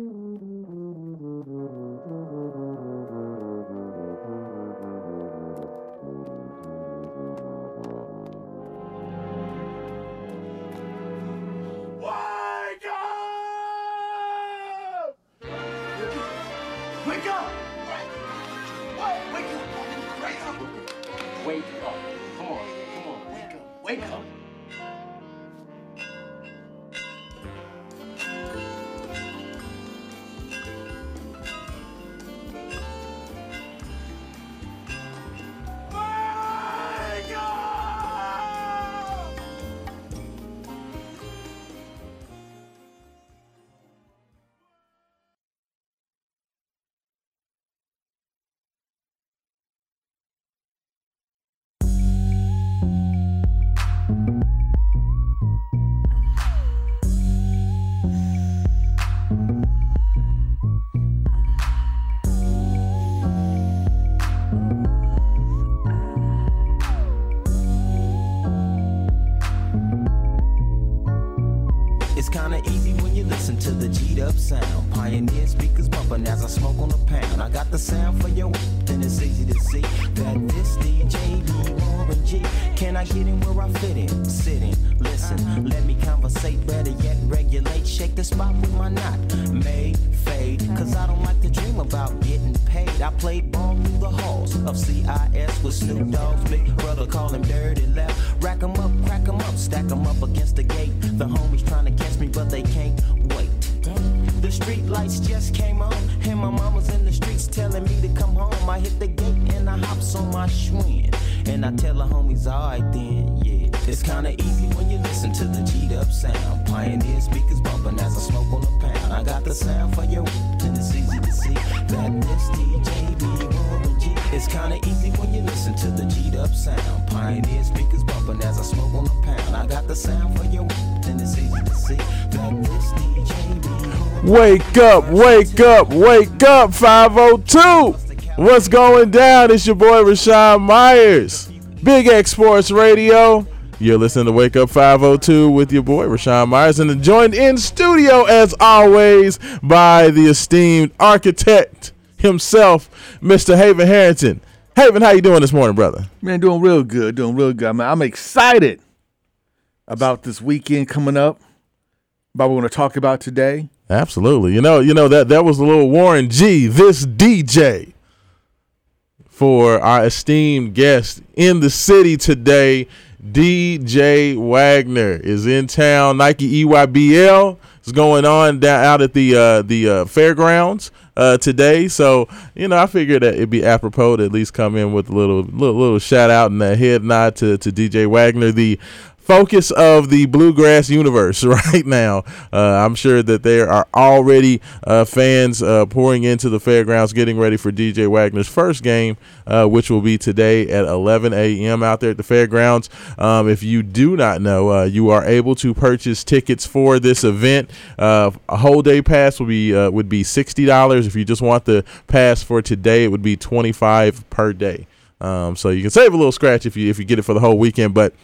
Wake sound for your and it's easy to see that this DJ be Warren G. Can I get in? Wake up, wake up, wake up, 502. What's going down? It's your boy Rashawn Myers. Big X Sports Radio. You're listening to Wake Up 502 with your boy Rashawn Myers and joined in studio as always by the esteemed architect himself, Mr. Haven Harrington. Haven, how you doing this morning, brother? Man, doing real good, doing real good. Man, I'm excited about this weekend coming up. About what we're going to talk about today. Absolutely. You know, you know that that was a little Warren G, this DJ for our esteemed guest in the city today. DJ Wagner is in town. Nike EYBL is going on down out at the uh, the uh, fairgrounds uh, today. So you know, I figured that it'd be apropos to at least come in with a little little, little shout out and a head nod to, to DJ Wagner, the focus of the bluegrass universe right now. Uh, I'm sure that there are already uh, fans uh, pouring into the fairgrounds, getting ready for DJ Wagner's first game, uh, which will be today at 11 a.m. out there at the fairgrounds. Um, if you do not know, uh, you are able to purchase tickets for this event. Uh, a whole day pass will be would be sixty dollars. If you just want the pass for today, it would be 25 per day. Um, so you can save a little scratch if you if you get it for the whole weekend, but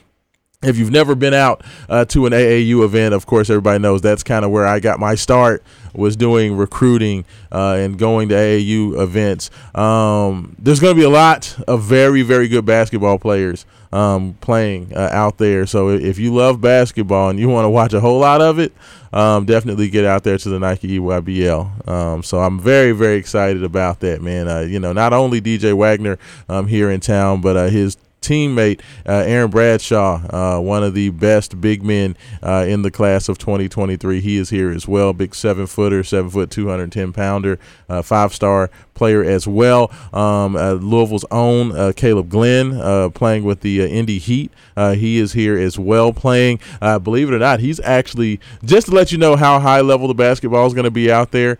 if you've never been out uh, to an AAU event, of course, everybody knows that's kind of where I got my start. Was doing recruiting uh, and going to AAU events. Um, there's going to be a lot of very, very good basketball players um, playing uh, out there. So if you love basketball and you want to watch a whole lot of it, um, definitely get out there to the Nike EYBL. Um, so I'm very, very excited about that, man. Uh, you know, not only DJ Wagner um, here in town, but uh, his teammate uh, Aaron Bradshaw, uh, one of the best big men uh, in the class of 2023. He is here as well. Big seven footer, seven foot, 210 pounder, uh, five star player as well. Um, uh, Louisville's own uh, Caleb Glenn uh, playing with the Indy Heat. He is here as well playing. Believe it or not, he's actually just to let you know how high level the basketball is going to be out there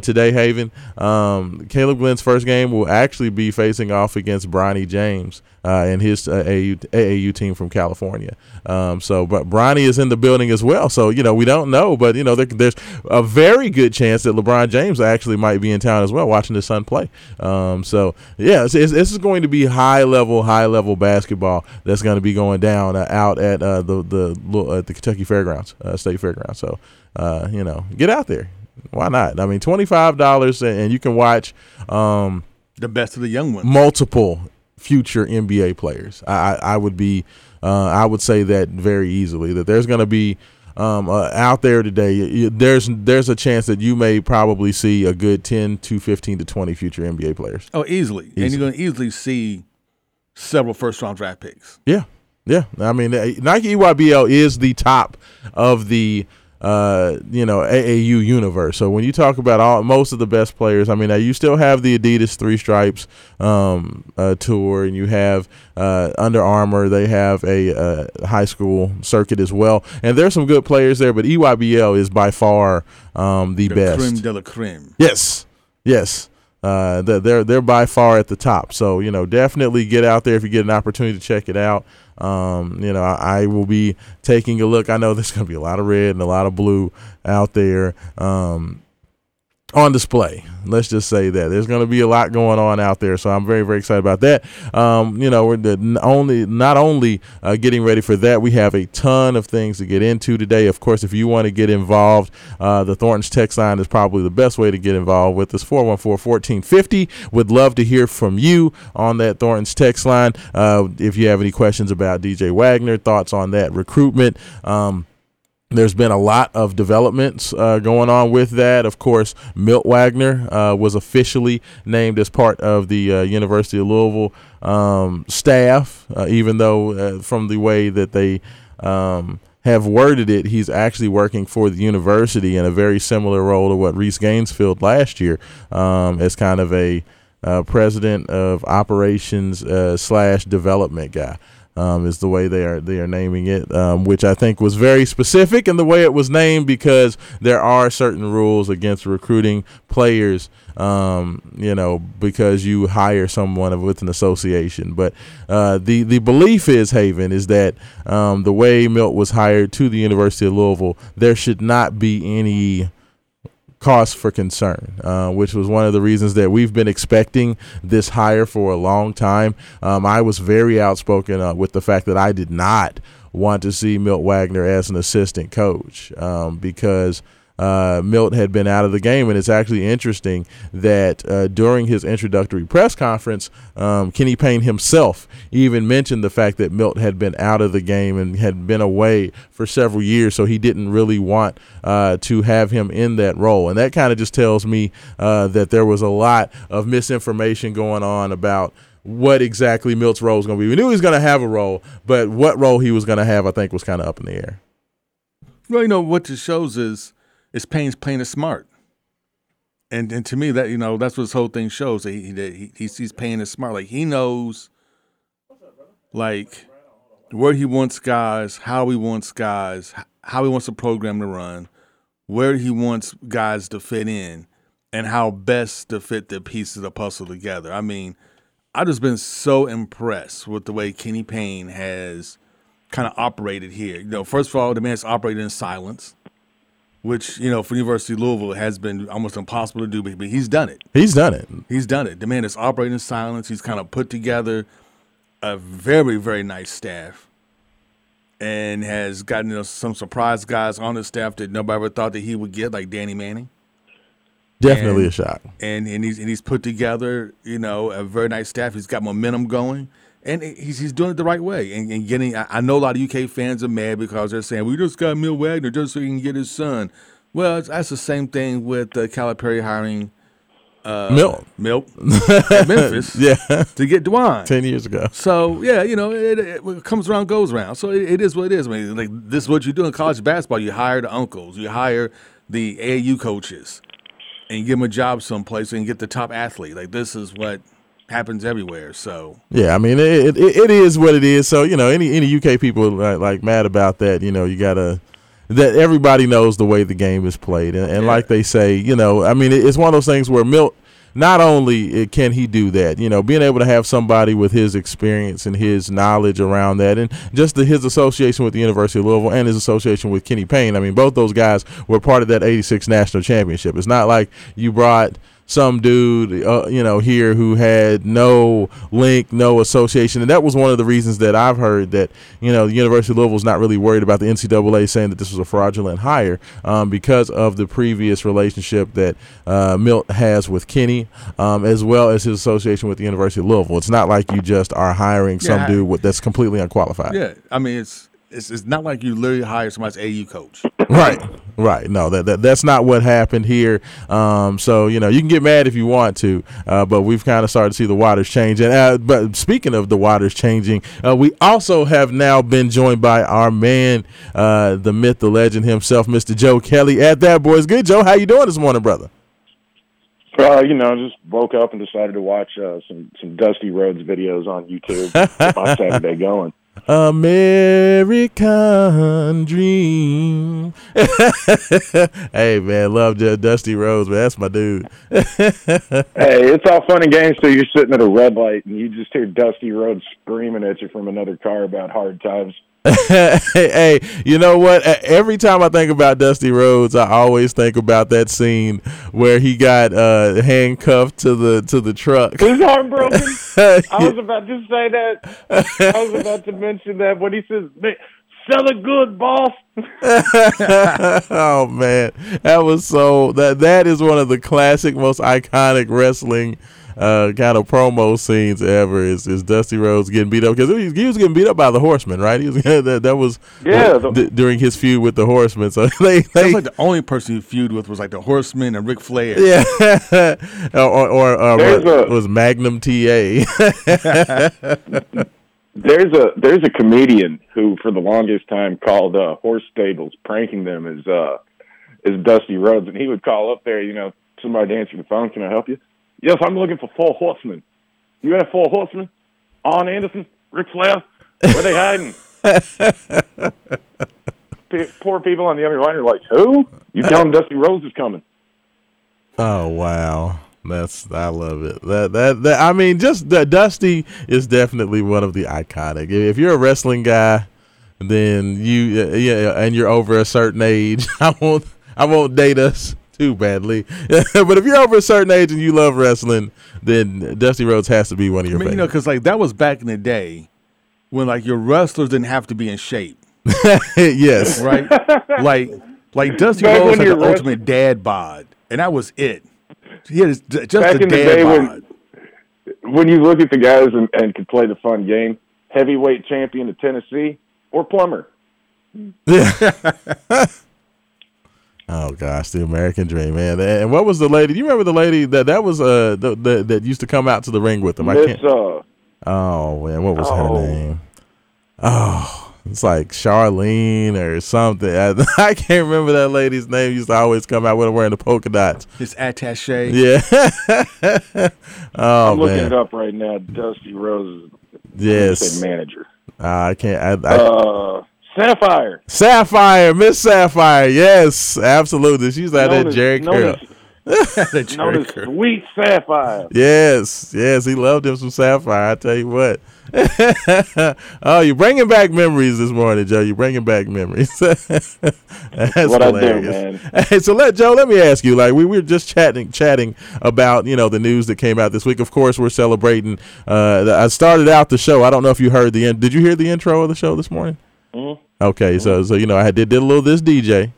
today, Haven. Um, Caleb Glenn's first game will actually be facing off against Bronny James. Uh, and his uh, AAU, AAU team from California. Um, so, but Bronny is in the building as well. So, you know, we don't know, but you know, there, there's a very good chance that LeBron James actually might be in town as well, watching his son play. Um, so, yeah, it's, it's, this is going to be high level, high level basketball that's going to be going down uh, out at uh, the the uh, the Kentucky Fairgrounds, uh, State Fairgrounds. So, uh, you know, get out there Why not? I mean, twenty five dollars, and you can watch um, The best of the young ones. multiple future NBA players. I, I, I would be, uh, I would say that very easily that there's going to be um, uh, out there today. you- There's there's a chance that you may probably see a good ten to fifteen to twenty future NBA players. Oh, easily. And you're going to easily see several first round draft picks. Yeah, yeah. I mean, uh, Nike EYBL is the top of the uh, you know AAU universe. So when you talk about all most of the best players, I mean, you still have the Adidas Three Stripes um, uh, tour, and you have uh, Under Armour. They have a uh, high school circuit as well, and there's some good players there. But EYBL is by far um, the, The best. creme de la creme. Yes, yes. Uh, they're- they're by far at the top. So you know, definitely get out there if you get an opportunity to check it out. Um, you know, I, I will be taking a look. I know there's going to be a lot of red and a lot of blue out there. Um, on display. Let's just say that there's going to be a lot going on out there, so I'm very very excited about that. Um, you know, we're the, only not only uh, getting ready for that, we have a ton of things to get into today. Of course, if you want to get involved, uh, the Thornton's text line is probably the best way to get involved with us. 414-1450. Would love to hear from you on that Thornton's text line. Uh, if you have any questions about DJ Wagner, thoughts on that recruitment. Um, there's been a lot of developments uh, going on with that. Of course, Milt Wagner uh, was officially named as part of the uh, University of Louisville um, staff, uh, even though uh, from the way that they um, have worded it, he's actually working for the university in a very similar role to what Reese Gaines filled last year um, as kind of a uh, president of operations slash development guy um, is the way they are they are naming it, um, which I think was very specific in the way it was named because there are certain rules against recruiting players. Um, you know, because you hire someone with an association. But uh, the the belief is Haven is that um, the way Milt was hired to the University of Louisville, there should not be any cause for concern, uh, which was one of the reasons that we've been expecting this hire for a long time. Um, I was very outspoken uh, with the fact that I did not want to see Milt Wagner as an assistant coach um, because. Uh, Milt had been out of the game, and it's actually interesting that uh, during his introductory press conference, um, Kenny Payne himself even mentioned the fact that Milt had been out of the game and had been away for several years, so he didn't really want uh, to have him in that role. And that kind of just tells me uh, that there was a lot of misinformation going on about what exactly Milt's role was going to be. We knew he was going to have a role, but what role he was going to have, I think, was kind of up in the air. Well, you know what this shows is is Payne's playing it smart, and and to me that you know that's what this whole thing shows. That he that he, he sees Payne as smart. Like he knows, like where he wants guys, how he wants guys, how he wants the program to run, where he wants guys to fit in, and how best to fit the pieces of the puzzle together. I mean, I've just been so impressed with the way Kenny Payne has kind of operated here. You know, first of all, the man's operated in silence, which you know for University of Louisville has been almost impossible to do, but but he's done it. He's done it. He's done it. The man is operating in silence. He's kind of put together a very, very nice staff and has gotten you know, some surprise guys on his staff that nobody ever thought that he would get, like Danny Manning. Definitely And- a shock. And and he's and he's put together, you know, a very nice staff. He's got momentum going. And he's he's doing it the right way. And, and getting I, I know a lot of UK fans are mad because they're saying, We just got Milt Wagner just so he can get his son. Well, it's, that's the same thing with uh, Calipari hiring uh, at Memphis Yeah, to get Dajuan. 10 years ago. So yeah, you know, it, it, comes around goes around. So it, it is what it is. I mean, like this is what you do in college basketball. You hire the uncles, you hire the AAU coaches, and give them a job someplace and get the top athlete. Like this is what happens everywhere. So Yeah, I mean it, it it is what it is. So you know, any any UK people like, like mad about that, you know, you gotta that everybody knows the way the game is played, and, and Yeah. like they say, you know, I mean, it, it's one of those things where Milt. Not only uh, can he do that, you know, being able to have somebody with his experience and his knowledge around that, and just the, his association with the University of Louisville and his association with Kenny Payne. I mean, both those guys were part of that '86 national championship. It's not like you brought some dude, uh, you know, here who had no link, no association, and that was one of the reasons that I've heard that you know the University of Louisville is not really worried about the NCAA saying that this was a fraudulent hire um, because of the previous relationship that uh, Milt has with Kenny, um, as well as his association with the University of Louisville. It's not like you just are hiring some Yeah. dude with, that's completely unqualified. Yeah, I mean it's it's, it's not like you literally hire somebody's AU coach. Right, right. No, that, that that's not what happened here. Um, so you know, you can get mad if you want to, uh, but we've kind of started to see the waters change. And uh, but speaking of the waters changing, uh, we also have now been joined by our man, uh, the myth, the legend himself, Mr. Joe Kelly. At that boys, good Joe. How you doing this morning, brother? Uh, you know, just woke up and decided to watch uh, some some Dusty Rhodes videos on YouTube. My Saturday going. American Dream. hey man, love Dusty Rhodes, man. That's my dude. Hey, it's all fun and games till you're sitting at a red light and you just hear Dusty Rhodes screaming at you from another car about hard times. Hey, you know what? Every time I think about Dusty Rhodes, I always think about that scene where he got uh, handcuffed to the to the truck. His arm broken. I was about to say that. I was about to mention that when he says, "Sell it good, boss." oh man, that was so that that is one of the classic, most iconic wrestling uh, kind of promo scenes ever. Is, is Dusty Rhodes getting beat up because he, was- he was getting beat up by the Horsemen, right? He was that, that was Yeah, the- d- during his feud with the Horsemen. So they, they That's like the only person you feud with was like the Horseman and Ric Flair. yeah, or or, or There's what, a- was Magnum TA. There's a there's a comedian who, for the longest time, called uh, horse stables pranking them as uh, as Dusty Rhodes, and he would call up there, you know, somebody to answer the phone. Can I help you? Yes, I'm looking for four horsemen. You have four horsemen? Arn Anderson, Ric Flair. Where they hiding? P- poor people on the other line are like, "Who? You tell them Dusty Rhodes is coming." Oh wow, that's I love it. That that, that I mean, just the Dusty is definitely one of the iconic. If you're a wrestling guy, then you uh, yeah, and you're over a certain age. I won't I won't date us too badly, but if you're over a certain age and you love wrestling, then Dusty Rhodes has to be one of I your mean, you know, favorites. because like that was back in the day when like your wrestlers didn't have to be in shape, yes, right? like like Dusty Back Rhodes had the wrestling- ultimate dad bod, and that was it. He had his, just Back a in the dad day when- bod. When you look at the guys and, and could play the fun game, heavyweight champion of Tennessee or plumber. Oh gosh, the American Dream, man. And what was the lady? Do you remember the lady that that was uh the, the, that used to come out to the ring with him? I can't. uh, Oh man, what was Oh. her name? Oh, it's like Charlene or something. I, I can't remember that lady's name. Used to always come out with her wearing the polka dots. His attache. Yeah. oh I'm looking man. it up right now. Dusty Rhodes Yes. is manager. Uh, I can't. I, I, Uh, Sapphire. Sapphire, Miss Sapphire. Yes, absolutely. She's like known that as- Jerry Curl. The known as. Sweet Sapphire. Yes, yes, he loved him some Sapphire. I tell you what. oh, you're bringing back memories this morning, Joe. You're bringing back memories. That's What I do, hilarious. man. Hey, so let Joe. Let me ask you. Like we, we were just chatting, chatting about you know the news that came out this week. Of course, we're celebrating. Uh, the- I started out the show. I don't know if you heard the. In- did you hear the intro of the show this morning? Mhm. Okay, so so you know I did did a little this DJ.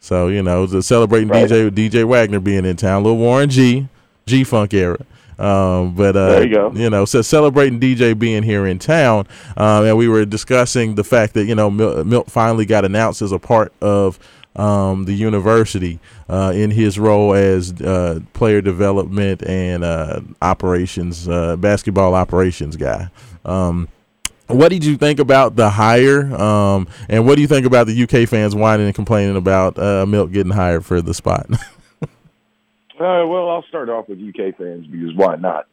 So you know, celebrating Right. DJ DJ Wagner being in town, little Warren G, G Funk era. Um, but uh, There you go. know, so celebrating DJ being here in town, um, and we were discussing the fact that you know Milt, Milt finally got announced as a part of um, the university uh, in his role as uh, player development and uh, operations, uh, basketball operations guy. Um, what did you think about the hire? Um, and what do you think about the UK fans whining and complaining about uh, Milt getting hired for the spot? Uh, well, I'll start off with UK fans because why not?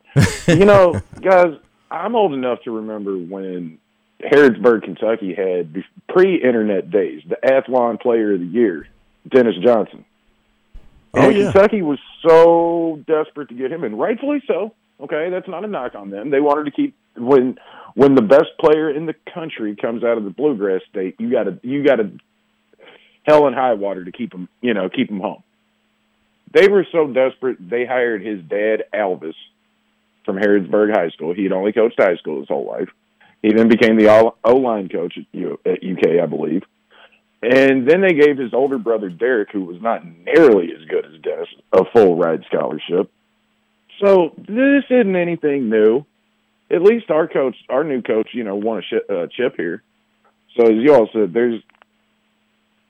you know, guys, I'm old enough to remember when Harrodsburg, Kentucky had pre-internet days the Athlon Player of the Year, Dennis Johnson. Oh, And yeah. Kentucky was so desperate to get him, and rightfully so. Okay, that's not a knock on them. They wanted to keep when when the best player in the country comes out of the bluegrass state, you got to you got to hell and high water to keep him, you know, keep him home. They were so desperate they hired his dad Alvis from Harrodsburg High School. He had only coached high school his whole life. He then became the O line coach at, U- at UK, I believe. And then they gave his older brother Derek, who was not nearly as good as Dennis, a full ride scholarship. So this isn't anything new. At least our coach, our new coach, you know, won a sh- uh, chip here. So as you all said, there's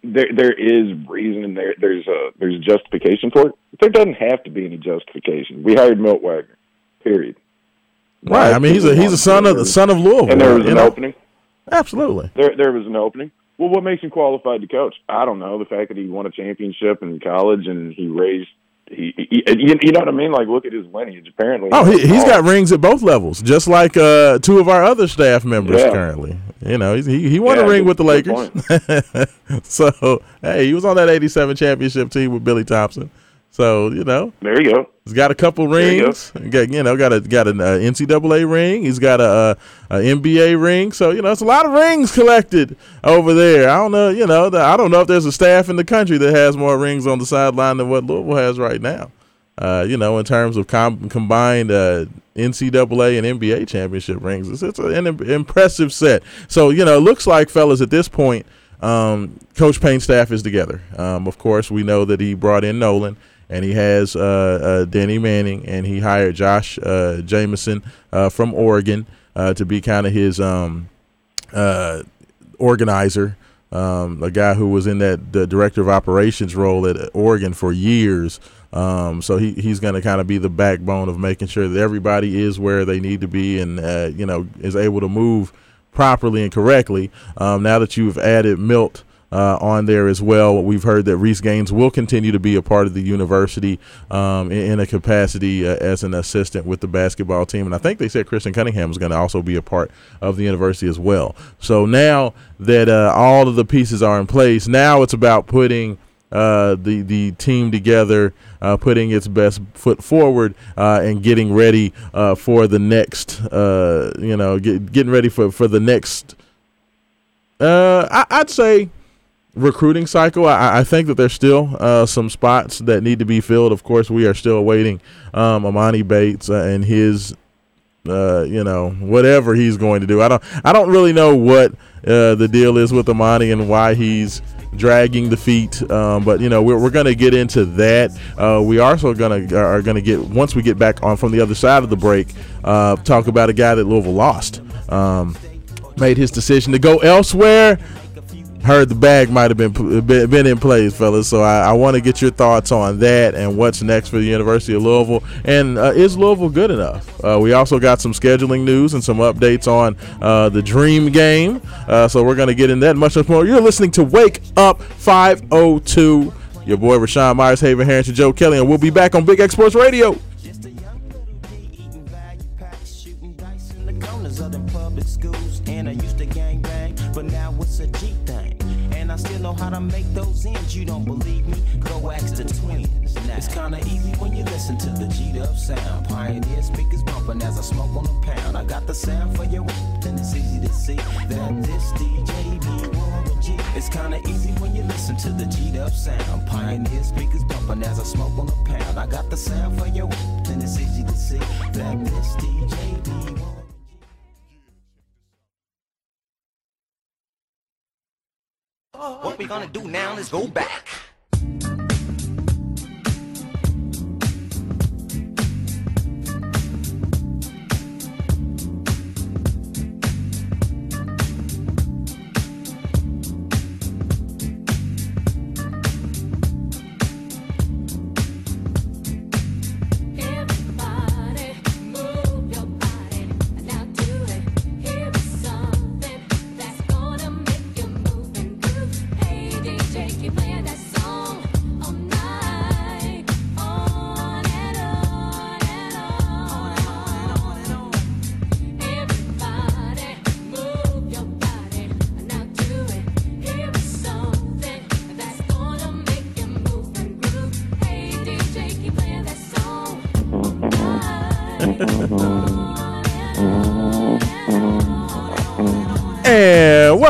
there there is reason and there there's a there's justification for it. There doesn't have to be any justification. We hired Milt Wagner. Period. Right. I mean, he's a he's a son of the son of Louisville. And there was an know? opening. Absolutely. There there was an opening. Well, what makes him qualified to coach? I don't know. The fact that he won a championship in college and he raised he, he you, you know what I mean? Like look at his lineage. Apparently, Oh, he, he's got rings at both levels, just like uh, two of our other staff members Yeah. currently. You know, he's, he he won a ring with the Lakers. so hey, he was on that '87 championship team with Billy Thompson. So you know, There you go. he's got a couple you rings. Got you know, got a got an uh, NCAA ring. He's got a, a, a NBA ring. So you know, it's a lot of rings collected over there. I don't know. You know, the, I don't know if there's a staff in the country that has more rings on the sideline than what Louisville has right now. Uh, you know, in terms of com- combined uh, NCAA and NBA championship rings, it's, it's an im- impressive set. So you know, it looks like fellas at this point, um, Coach Payne's staff is together. Um, of course, we know that he brought in Nolan and he has uh, uh, Danny Manning, and he hired Josh uh, Jamieson from Oregon to be kind of his um, organizer. Um, a guy who was in that the director of operations role at Oregon for years. Um, so he, he's going to kind of be the backbone of making sure that everybody is where they need to be and uh, you know is able to move properly and correctly. Um, now that you've added Milt uh, on there as well, we've heard that Reese Gaines will continue to be a part of the university um, in, in a capacity uh, as an assistant with the basketball team, and I think they said Christian Cunningham is going to also be a part of the university as well. So now that uh, all of the pieces are in place, now it's about putting uh, the the team together, uh, putting its best foot forward, uh, and getting ready uh, for the next. Uh, you know, get, getting ready for for the next. Uh, I, I'd say recruiting cycle. I, I think that there's still uh, some spots that need to be filled. Of course, we are still awaiting um, Emoni Bates and his. Uh, you know, whatever he's going to do. I don't. I don't really know what uh, the deal is with Emoni and why he's dragging the feet. Um, but you know, we're, we're going to get into that. Uh, we also going to are going to get once we get back on from the other side of the break. Uh, talk about a guy that Louisville lost. Um, made his decision to go elsewhere. Heard the bag might have been been, in place, fellas. So I, I want to get your thoughts on that and what's next for the University of Louisville. And uh, is Louisville good enough? Uh, we also got some scheduling news and some updates on uh, the Dream Game. Uh, so we're going to get in that much, much more. You're listening to Wake Up 502. Your boy Rashawn Myers, Haven Harrington, Joe Kelly, and we'll be back on Big X Sports Radio. How to make those ends. You don't believe me? Go ask the twins. Now, it's kinda easy when you listen to the G'd up sound. Pioneer speakers bumping as I smoke on a pound. I got the sound for your and it's easy to see that this DJ be Warren G. It's kinda easy when you listen to the G'd up sound. Pioneer speakers bumping as I smoke on a pound. I got the sound for your and it's easy to see that this DJ be Warren What we gonna do now is go back.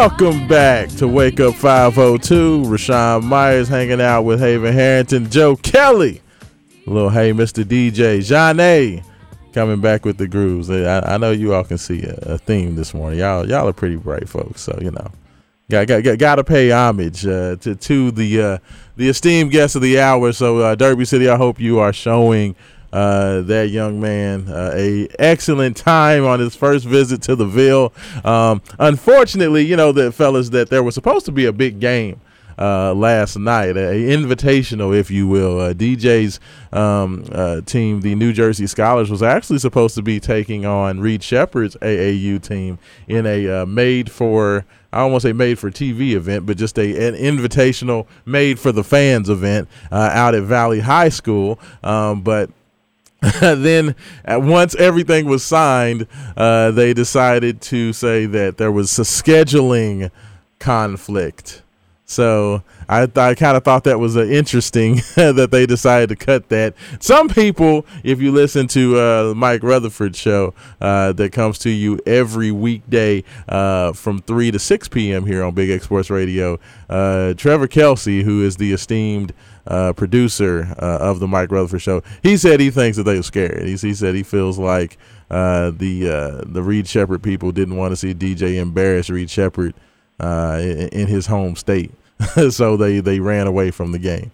Welcome back to Wake Up 502. Rashawn Myers hanging out with Haven Harrington, Joe Kelly little hey, Mr. DJ, Janae, coming back with the grooves. I, I know you all can see a, a theme this morning. Y'all, y'all are pretty bright folks, so you know, got got, got, got to pay homage uh, to to the uh, the esteemed guest of the hour. So, uh, Derby City, I hope you are showing. Uh, that young man uh, a excellent time on his first visit to the Ville. Um, unfortunately, you know the fellas that there was supposed to be a big game uh, last night, a invitational, if you will. Uh, DJ's um, uh, team, the New Jersey Scholars, was actually supposed to be taking on Reed Sheppard's AAU team in a uh, made for. I don't want to say made for TV event, but just a an invitational made for the fans event uh, out at Valley High School. Um, but then once everything was signed, uh, they decided to say that there was a scheduling conflict. So I, th- I kind of thought that was uh, interesting that they decided to cut that. Some people, if you listen to uh, Mike Rutherford show uh, that comes to you every weekday uh, from 3 to 6 p.m. here on Big X Sports Radio, uh, Trevor Kelsey, who is the esteemed uh, producer uh, of the Mike Rutherford show, he said he thinks that they were scared. He, he said he feels like uh, the uh, the Reed Sheppard people didn't want to see DJ embarrass Reed Sheppard uh, in, in his home state, so they they ran away from the game.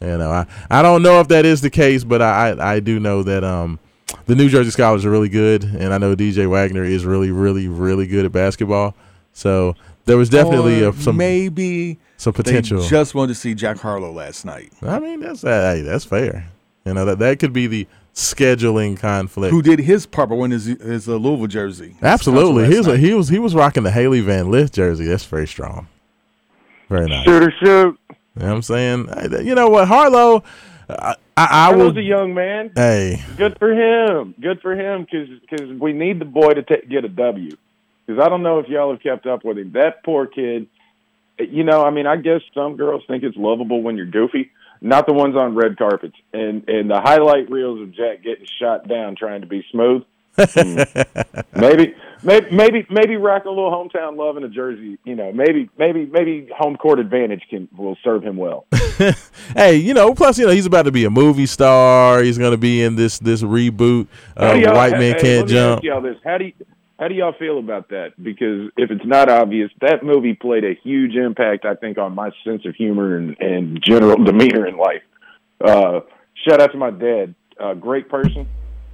You know, I, I don't know if that is the case, but I I, I do know that um the New Jersey Scholars are really good, and I know DJ Wagner is really really really good at basketball. So there was definitely Or a, some maybe some potential. They just wanted to see Jack Harlow last night, I mean, that's uh, hey, that's fair. You know that that could be the scheduling conflict. who did his part by winning his, his uh, Louisville jersey. Absolutely, Last he was night. he was he was rocking the Hailey Van Lith jersey. That's very strong, very nice. Shooter shoot. You know what I'm saying? You know what, Harlow? I I, I I was a young man. Hey, Good for him. Good for him because we need the boy to ta get a W. Because I don't know if y'all have kept up with him. That poor kid. You know, I mean, I guess some girls think it's lovable when you're goofy. Not the ones on red carpets and and the highlight reels of Jack getting shot down trying to be smooth. Hmm. maybe, maybe, maybe, maybe rock a little hometown love in a jersey. You know, maybe, maybe, maybe home court advantage can will serve him well. hey, you know. Plus, you know, he's about to be a movie star. He's going to be in this this reboot of White Man hey, Can't let me ask Jump. y'all this: How do you, how do y'all feel about that? Because if it's not obvious, that movie played a huge impact, I think, on my sense of humor and, and general demeanor in life. Uh, shout out to my dad, uh, great person,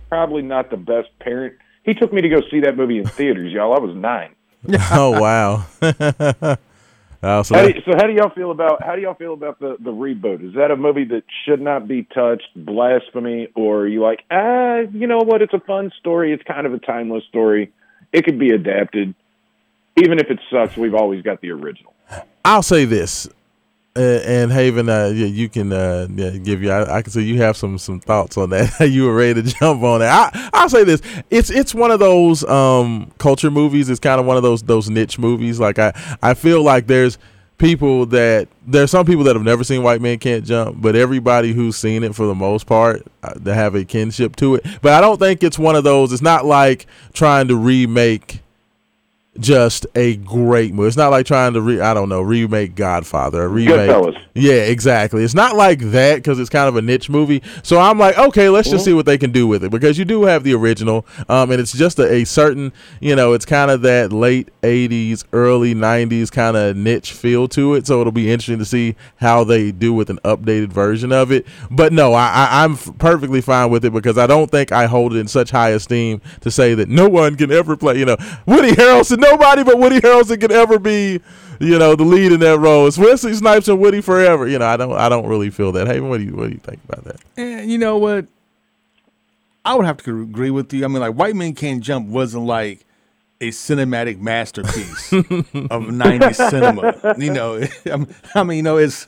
probably not the best parent. He took me to go see that movie in theaters, y'all. I was nine. oh wow. oh, so How do you, so how do y'all feel about how do y'all feel about the the reboot? Is that a movie that should not be touched, blasphemy, or are you like, ah, you know what? It's a fun story. It's kind of a timeless story. It could be adapted, even if it sucks. We've always got the original. I'll say this, uh, and Haven, uh, you, you can uh, yeah, give you. I, I can see you have some some thoughts on that. you were ready to jump on that. I, I'll say this: it's it's one of those um, culture movies. It's kind of one of those those niche movies. Like I I feel like there's people that there's some people that have never seen White Man Can't Jump, but everybody who's seen it for the most part, uh, they have a kinship to it. But I don't think it's one of those. It's not like trying to remake just a great movie. It's not like trying to re I don't know remake Godfather, remake. Goodfellas. Yeah, exactly. It's not like that because it's kind of a niche movie. So I'm like, okay, let's just see what they can do with it because you do have the original, um, and it's just a, a certain, you know, it's kind of that late '80s, early '90s kind of niche feel to it. So it'll be interesting to see how they do with an updated version of it. But no, I, I, I'm perfectly fine with it because I don't think I hold it in such high esteem to say that no one can ever play. You know, Woody Harrelson. Nobody but Woody Harrelson can ever be, you know, the lead in that role. It's Wesley Snipes and Woody forever. You know, I don't, I don't really feel that. Hey, what do you, what do you think about that? And you know what? I would have to agree with you. I mean, like White Men Can't Jump wasn't like a cinematic masterpiece of '90s cinema. You know, I mean, you know, it's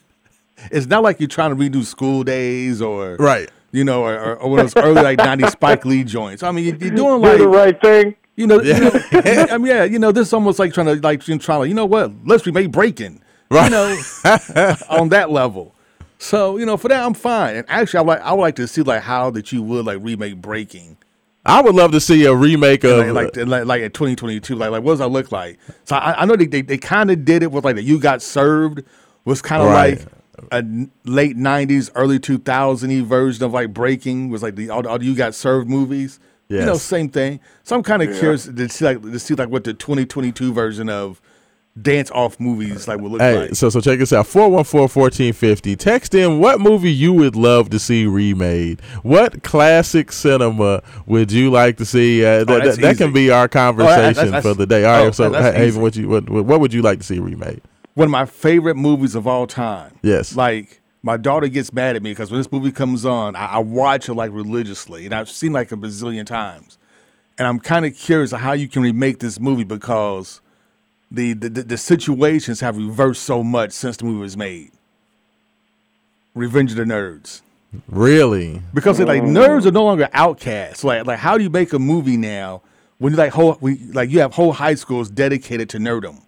it's not like you're trying to redo School Daze or Right. You know, or, or, or one of those early like '90s Spike Lee joints. I mean, you- you're doing Do the right thing. You know, you know I mean, yeah, you know, this is almost like trying to like trying to, you know what? Let's remake Breaking, Right. You know, on that level. So you know, for that, I'm fine. And actually, I would like I would like to see like how that you would like remake Breaking, I would love to see a remake of like like like, like at 2022. Like like what does that look like? So I, I know they they, they kind of did it with like the You Got Served was kind of right, like a late '90s, early 2000s version of like Breaking was like the all, all you got served movies. You know, same thing. So I'm kind of curious to see like to see like what the 2022 version of dance off movies like would look Hey, like. so so check this out. 414-1450. Text in what movie you would love to see remade. What classic cinema would you like to see? Uh, that, Oh, that's that, can be our conversation that's- for the day. All right, oh, so that's Haven, what you what, what would you like to see remade? One of my favorite movies of all time. Yes. Like my daughter gets mad at me because when this movie comes on, I, I watch it like religiously, and I've seen like a bazillion times. And I'm kind of curious how you can remake this movie because the, the the the situations have reversed so much since the movie was made. Revenge of the Nerds. Really? because they're like nerds are no longer outcasts. Like like how do you make a movie now when you like whole we like you have whole high schools dedicated to nerdum,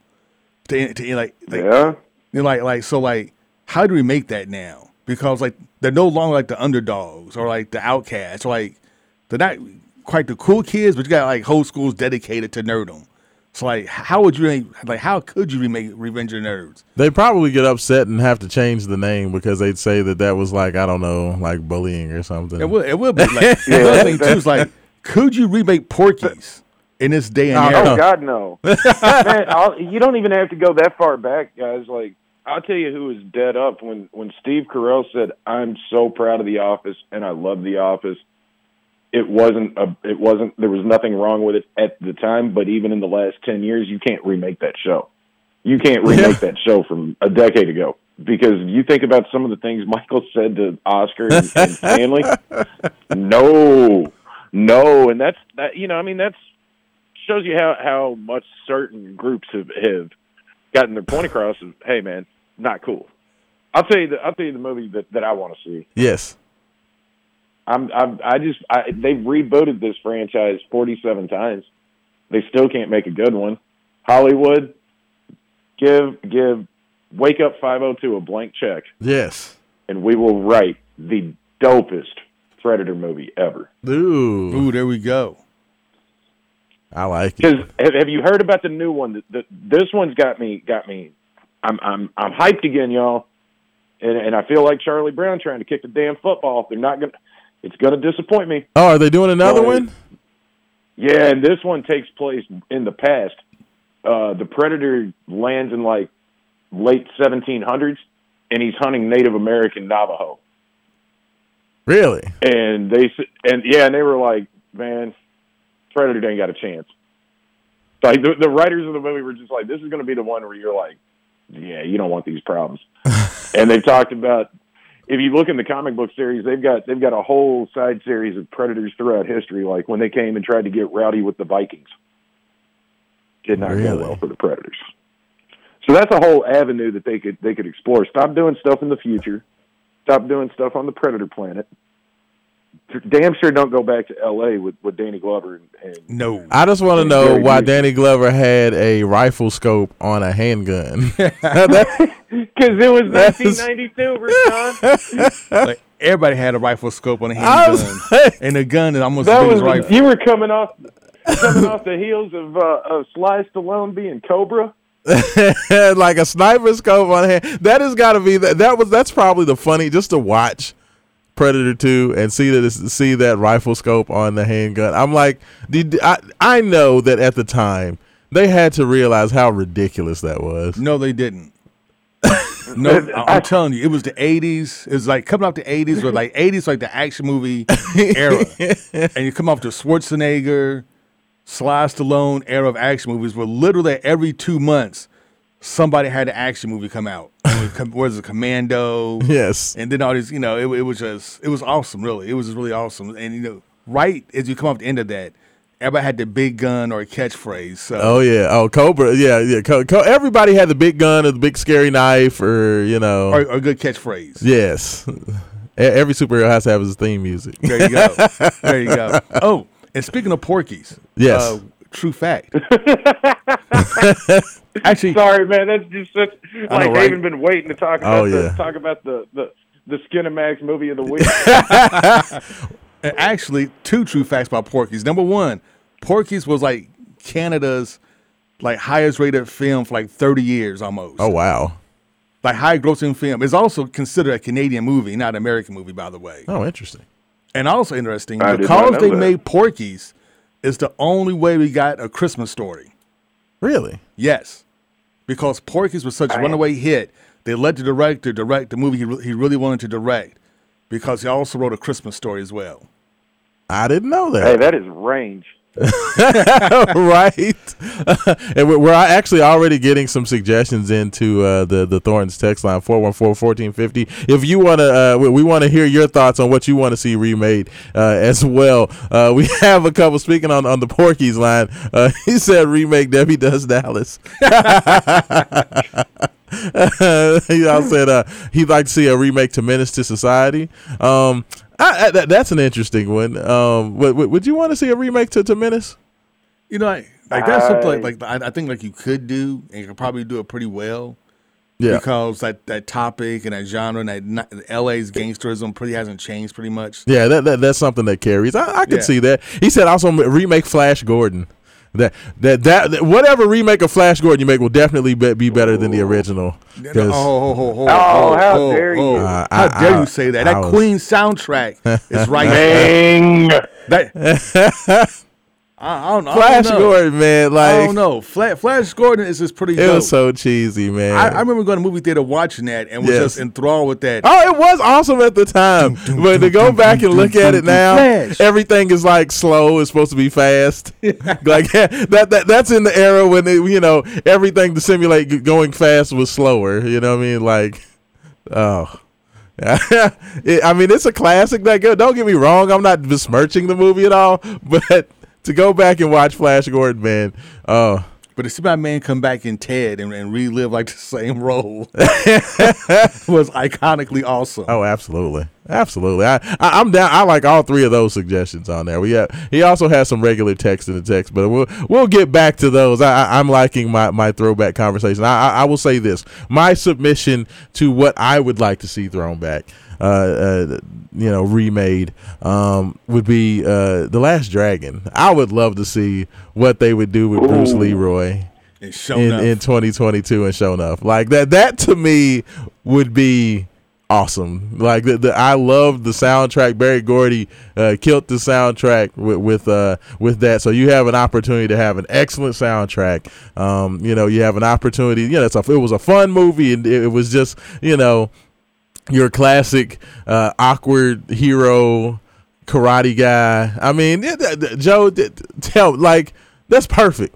to, to like like Yeah. you're like like so like how do we make that now? Because like they're no longer like the underdogs or like the outcasts. Or, like they're not quite the cool kids, but you got like whole schools dedicated to nerdum. So like how would you like how could you remake Revenge of the Nerds? They probably get upset and have to change the name because they'd say that that was like I don't know, like bullying or something. It will. It will be like the other thing too is like, could you remake Porky's in this day and Oh, era? Oh God, no, man! I'll, you don't even have to go that far back, guys. Like I'll tell you who was dead up when when Steve Carell said, "I'm so proud of The Office and I love The Office." It wasn't a. It wasn't. There was nothing wrong with it at the time, but even in the last ten years, you can't remake that show. You can't remake that show from a decade ago because you think about some of the things Michael said to Oscar and, and Stanley. No, no, and that's that. You know, I mean, that's shows you how how much certain groups have have gotten their point across. Of hey, man, not cool. I'll tell you the I'll tell you the movie that that I want to see. yes. I'm, I'm I just I, they've rebooted this franchise 47 times. They still can't make a good one. Hollywood, give give Wake Up 502 a blank check, Yes. and we will write the dopest Predator movie ever. Ooh, Ooh, there we go. I like it. Because have, have you heard about the new one? The, the, this one's got me got me. I'm I'm I'm hyped again, y'all. And and I feel like Charlie Brown trying to kick the damn football. They're not gonna. It's gonna disappoint me. Oh, are they doing another one? Yeah, and this one takes place in the past. Uh, the predator lands in like late 1700s, and he's hunting Native American Navajo. Really? And they and yeah, and they were like, man, predator ain't got a chance. Like the, the writers of the movie were just like, this is going to be the one where you're like, yeah, you don't want these problems. and they've talked about if you look in the comic book series, they've got they've got a whole side series of predators throughout history, like when they came and tried to get rowdy with the Vikings. Did not Really? go well for the predators. So that's a whole avenue that they could they could explore. Stop doing stuff in the future. Stop doing stuff on the predator planet. Damn sure don't go back to L.A. with, with Danny Glover and, and No. I just want to know very why good. Danny Glover had a rifle scope on a handgun. Because it was That's- 1992, Rashawn. Like everybody had a rifle scope on a handgun, like- and the gun is almost That as big was as a rifle. you were coming off coming off the heels of uh, of Sly Stallone being Cobra. like a sniper scope on hand. That has got to be that. That was that's probably the funny just to watch Predator Two and see that see that rifle scope on the handgun. I'm like, did I? I know that at the time they had to realize how ridiculous that was. No, they didn't. no, I- I'm telling you, it was the '80s. It was like coming off the '80s, where like '80s like the action movie era, and you come off the Schwarzenegger, Sly Stallone era of action movies, where literally every two months somebody had an action movie come out. It was, com- was it Commando? Yes. and then all these, you know, it, it was just, it was awesome, really. It was really awesome. And, you know, right as you come up to the end of that, everybody had the big gun or a catchphrase. So, Oh yeah. Oh Cobra. Yeah. Yeah. Co- Co- everybody had the big gun or the big scary knife or you know. or, or a good catchphrase. yes. Every superhero has to have his theme music. There you go. there you go. Oh, and speaking of Porky's, Yes. uh, true fact. Actually, Sorry, man, that's just such like know, I right? haven't been waiting to talk about Oh, the yeah. talk about the the the Skinamax movie of the week. and actually, two true facts about Porky's. Number one, Porky's was like Canada's like highest rated film for like 30 years almost. Oh wow. like high grossing film. It's also considered a Canadian movie, not an American movie, by the way. Oh, interesting. And also interesting, I because they that. made Porky's, is the only way we got a Christmas story. Really? Yes, because Porky's was such a runaway hit, they let the director direct the movie he, re- he really wanted to direct, because he also wrote a Christmas story as well. I didn't know that. Hey, that. that is range. right? and we're, actually already getting some suggestions into uh, the the Thorns text line 414-1450. If you want to, uh, we, want to hear your thoughts on what you want to see remade uh, as well. Uh, we have a couple speaking on on the Porky's line. Uh, he said remake Debbie Does Dallas. he also said uh, he'd like to see a remake to Menace to Society. Um, I, I, that, that's an interesting one. Um, would, would would you want to see a remake to, to Menace? You know, like, like that's something I- like, like I, I think like you could do, and you could probably do it pretty well. Yeah. because that, that topic and that genre and that not- LA's gangsterism pretty hasn't changed pretty much. Yeah, that, that that's something that carries. I, I could Yeah. see that. He said also remake Flash Gordon. That, that that that- whatever remake of Flash Gordon you make will definitely be, be better than the original. Oh, 'Cause- oh, oh, oh, Oh, how dare you. Uh, how I- dare I- you say that? I That was- Queen soundtrack is right there. Bang! That, I, I don't, I Flash don't know. Gordon, man, Like I don't know. Fla- Flash Gordon is just pretty it dope. was so cheesy, man. I, I remember going to movie theater watching that and was Yes. just enthralled with that. Oh, it was awesome at the time. But to go back and look at it now, Flash. everything is like slow. It's supposed to be fast. like that, that that's in the era when it, you know everything to simulate going fast was slower. You know what I mean? Like, oh. It- I mean, it's a classic. That good. Don't get me wrong. I'm not besmirching the movie at all, but to go back and watch Flash Gordon, man, oh, But to see my man come back in Ted and, and relive like the same role was iconically awesome. Oh, absolutely, absolutely. I, I I'm down. I like all three of those suggestions on there. We have, he also has some regular text in the text, but we'll we'll get back to those. I, I, I'm liking my, my throwback conversation. I, I I will say this: my submission to what I would like to see thrown back, uh, uh you know, remade, um, would be uh, the Last Dragon. I would love to see what they would do with Bruce Ooh. Leroy in, in 2022 and show enough like that that to me would be awesome. Like the, the i love the soundtrack. Berry Gordy uh killed the soundtrack with with uh with that. So you have an opportunity to have an excellent soundtrack. Um you know you have an opportunity you know it's a, it was a fun movie and it, it was just you know your classic uh awkward hero karate guy i mean th- joe tell like that's perfect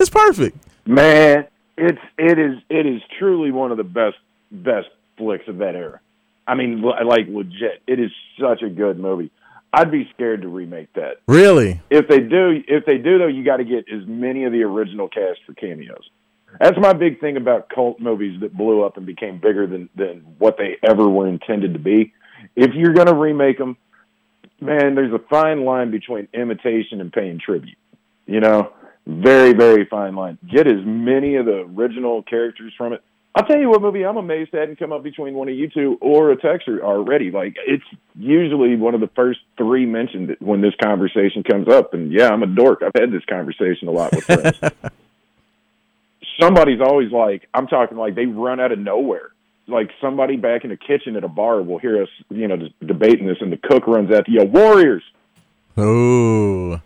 it's perfect Man, it's it is it is truly one of the best best flicks of that era. I mean, like legit, it is such a good movie. I'd be scared to remake that. Really? If they do, if they do though, you got to get as many of the original cast for cameos. That's my big thing about cult movies that blew up and became bigger than than what they ever were intended to be. If you're going to remake them, man, there's a fine line between imitation and paying tribute. You know, very very fine line. Get as many of the original characters from it. I'll tell you what movie I'm amazed hadn't come up between one of you two or a texter already. Like it's usually one of the first three mentioned when this conversation comes up. And yeah, I'm a dork. I've had this conversation a lot with friends. Somebody's always like, I'm talking like they run out of nowhere. Like somebody back in the kitchen at a bar will hear us, you know, just debating this, and the cook runs out to yell, "Warriors!" Oh,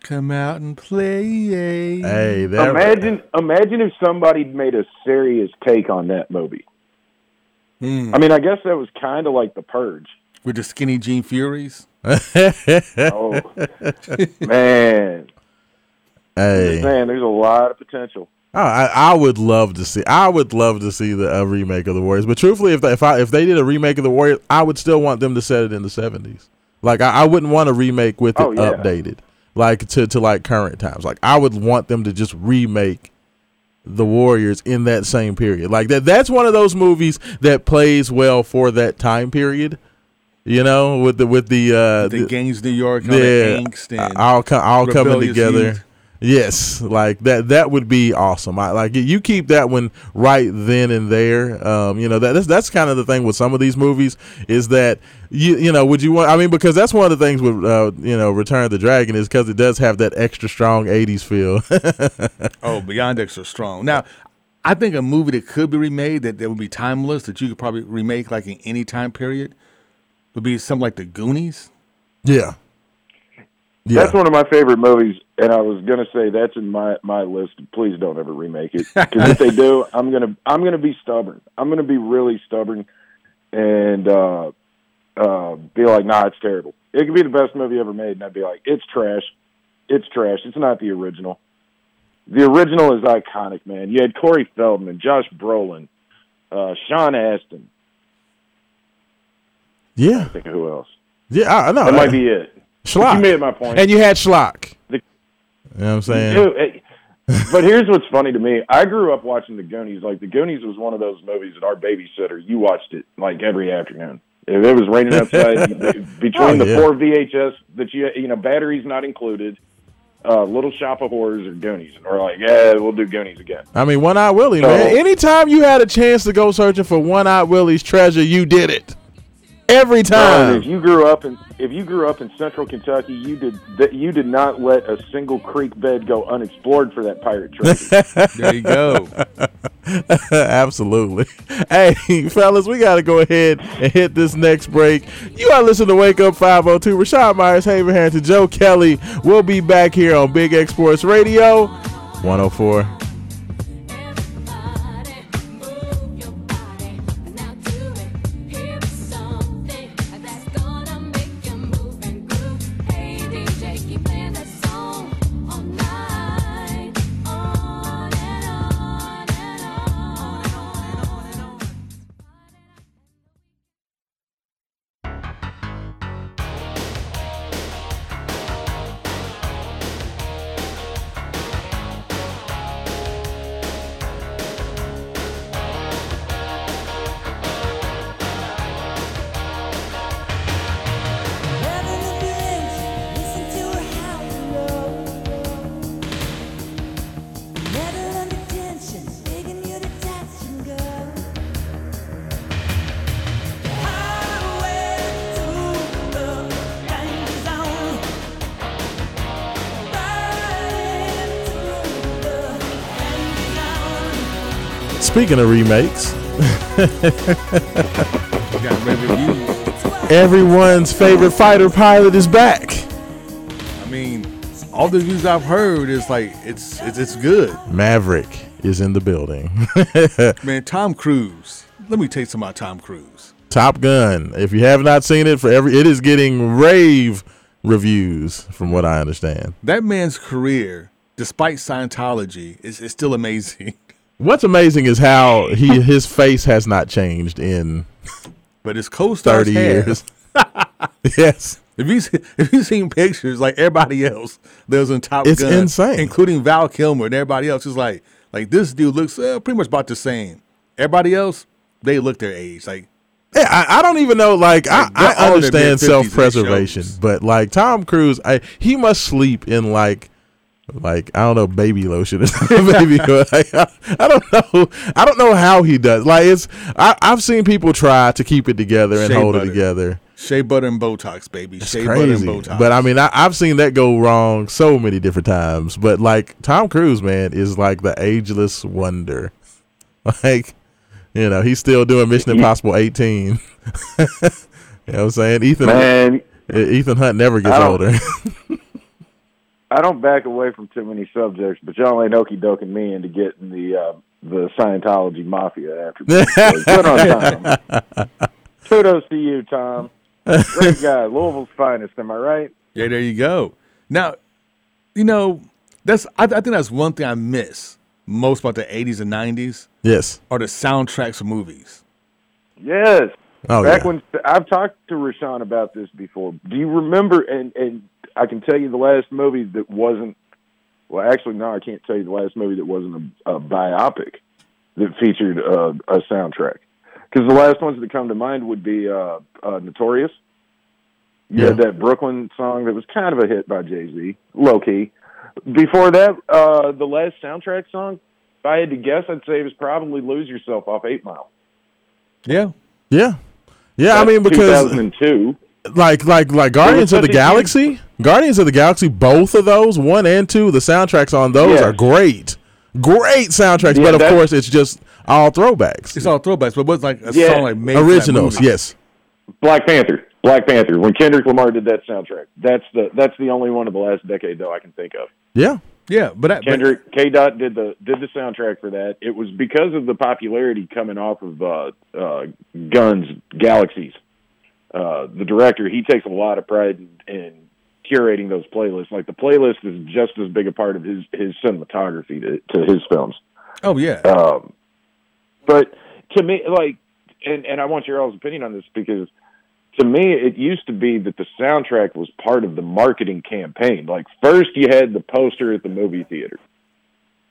Come out and play. Hey, that Imagine, imagine if somebody made a serious take on that movie. Hmm. I mean, I guess that was kind of like The Purge. With the skinny Gene Furies. Oh man, Hey. man, there's a lot of potential. Oh, I, I would love to see. I would love to see the uh, remake of the Warriors. But truthfully, if they, if I if they did a remake of the Warriors, I would still want them to set it in the seventies. Like I, I wouldn't want a remake with it Oh, yeah. updated, like to to like current times. Like I would want them to just remake the Warriors in that same period. Like that. That's one of those movies that plays well for that time period. You know, with the with the uh, The, gangs New York, and all yeah, that angst and all all coming together. youth. Yes, like that. That would be awesome. I like you keep that one right then and there. Um, you know that that's, that's kind of the thing with some of these movies is that you you know would you want? I mean, because that's one of the things with uh, you know Return of the Dragon is because it does have that extra strong '80s feel. Oh, beyond extra strong. Now, I think a movie that could be remade that, that would be timeless that you could probably remake like in any time period would be something like The Goonies. Yeah. Yeah. That's one of my favorite movies, and I was gonna say that's in my my list. Please don't ever remake it because if they do, I'm gonna I'm gonna be stubborn. I'm gonna be really stubborn, and uh, uh, be like, nah, it's terrible. It could be the best movie ever made, and I'd be like, it's trash. It's trash. It's not the original. The original is iconic, man. You had Corey Feldman, Josh Brolin, uh, Sean Astin. yeah. I Think of who else? Yeah. I, I know. That might be it. Schlock. You made my point. And you had Schlock. The- you know what I'm saying? But here's what's funny to me. I grew up watching The Goonies. Like The Goonies was one of those movies that our babysitter you watched it like every afternoon. If it was raining outside, between Oh, the yeah. four VHS that you you know batteries not included, uh, Little Shop of Horrors or Goonies, and we're like, yeah, we'll do Goonies again. I mean, One Eye Willie, So- man. Anytime you had a chance to go searching for One Eye Willie's treasure, you did it. Every And time. if you grew up in if you grew up in Central Kentucky, you did that you did not let a single creek bed go unexplored for that pirate treasure. There you go. Absolutely. Hey, fellas, we got to go ahead and hit this next break. You got to listen to Wake Up 502. Rashad Myers, Haven Harrington, Joe Kelly. We'll be back here on Big X Sports Radio 104. Speaking of remakes, We got great reviews. everyone's favorite fighter pilot is back. I mean, all the reviews I've heard is like it's it's it's good. Maverick is in the building. Man, Tom Cruise. Let me tell you something about Tom Cruise. Top Gun. If you have not seen it, for every it is getting rave reviews, from what I understand. That man's career, despite Scientology, is, is still amazing. What's amazing is how he his face has not changed in But his co-stars thirty have. years. yes, If you see, if you seen pictures like everybody else that was in Top It's Gun, insane. including Val Kilmer and everybody else, is like like this dude looks uh, pretty much about the same. Everybody else, they look their age. Like yeah. I, I don't even know. Like, I, Like, they're I all in their understand self preservation, but like Tom Cruise, I he must sleep in like. Like I don't know, baby lotion or something. Baby, like, I, I don't know. I don't know how he does. Like it's, I, I've seen people try to keep it together and Shea hold butter. it together. shea butter and Botox, baby. It's shea butter and crazy. Botox. But I mean, I, I've seen that go wrong so many different times. But like Tom Cruise, man, is like the ageless wonder. Like, you know, he's still doing Mission Impossible 18. you know what I'm saying? Ethan Man, Ethan Hunt never gets older. I don't back away from too many subjects, but y'all ain't okey doking me into getting the uh, the Scientology mafia after me. So good on Tom. Kudos to you, Tom. Great guy, Louisville's finest. Am I right? yeah, there you go. Now, you know, that's I, I think that's one thing I miss most about the '80s and '90s yes. are the soundtracks of movies. Yes. Oh Back yeah. when I've talked to Rashawn about this before. Do you remember? And and I can tell you the last movie that wasn't. Well, actually, no, I can't tell you the last movie that wasn't a, a biopic that featured uh, a soundtrack. Because the last ones that come to mind would be uh, uh, Notorious. You had Yeah. that Brooklyn song that was kind of a hit by Jay Z, low key. Before that, uh, the last soundtrack song, if I had to guess, I'd say it was probably "Lose Yourself" off Eight Mile. Yeah, Yeah. Yeah, I mean because 2002. like like like Guardians of the Galaxy, Guardians of the Galaxy, both of those, one and two, the soundtracks on those Yes. are great. Great soundtracks, Yeah, but of course it's just all throwbacks. It's all throwbacks, but what's like a Yeah. song like made for that Originals, yes. Black Panther. Black Panther. When Kendrick Lamar did that soundtrack, that's the that's the only one of the last decade though I can think of. Yeah. Yeah, but, that, Kendrick K Dot did the did the soundtrack for that. It was because of the popularity coming off of uh, uh, Guns Galaxies. Uh, the director he takes a lot of pride in, in curating those playlists. Like the playlist is just as big a part of his his cinematography to, to his films. oh yeah, Um, but to me, like, and and I want your all's opinion on this because to me, it used to be that the soundtrack was part of the marketing campaign. Like, first you had the poster at the movie theater,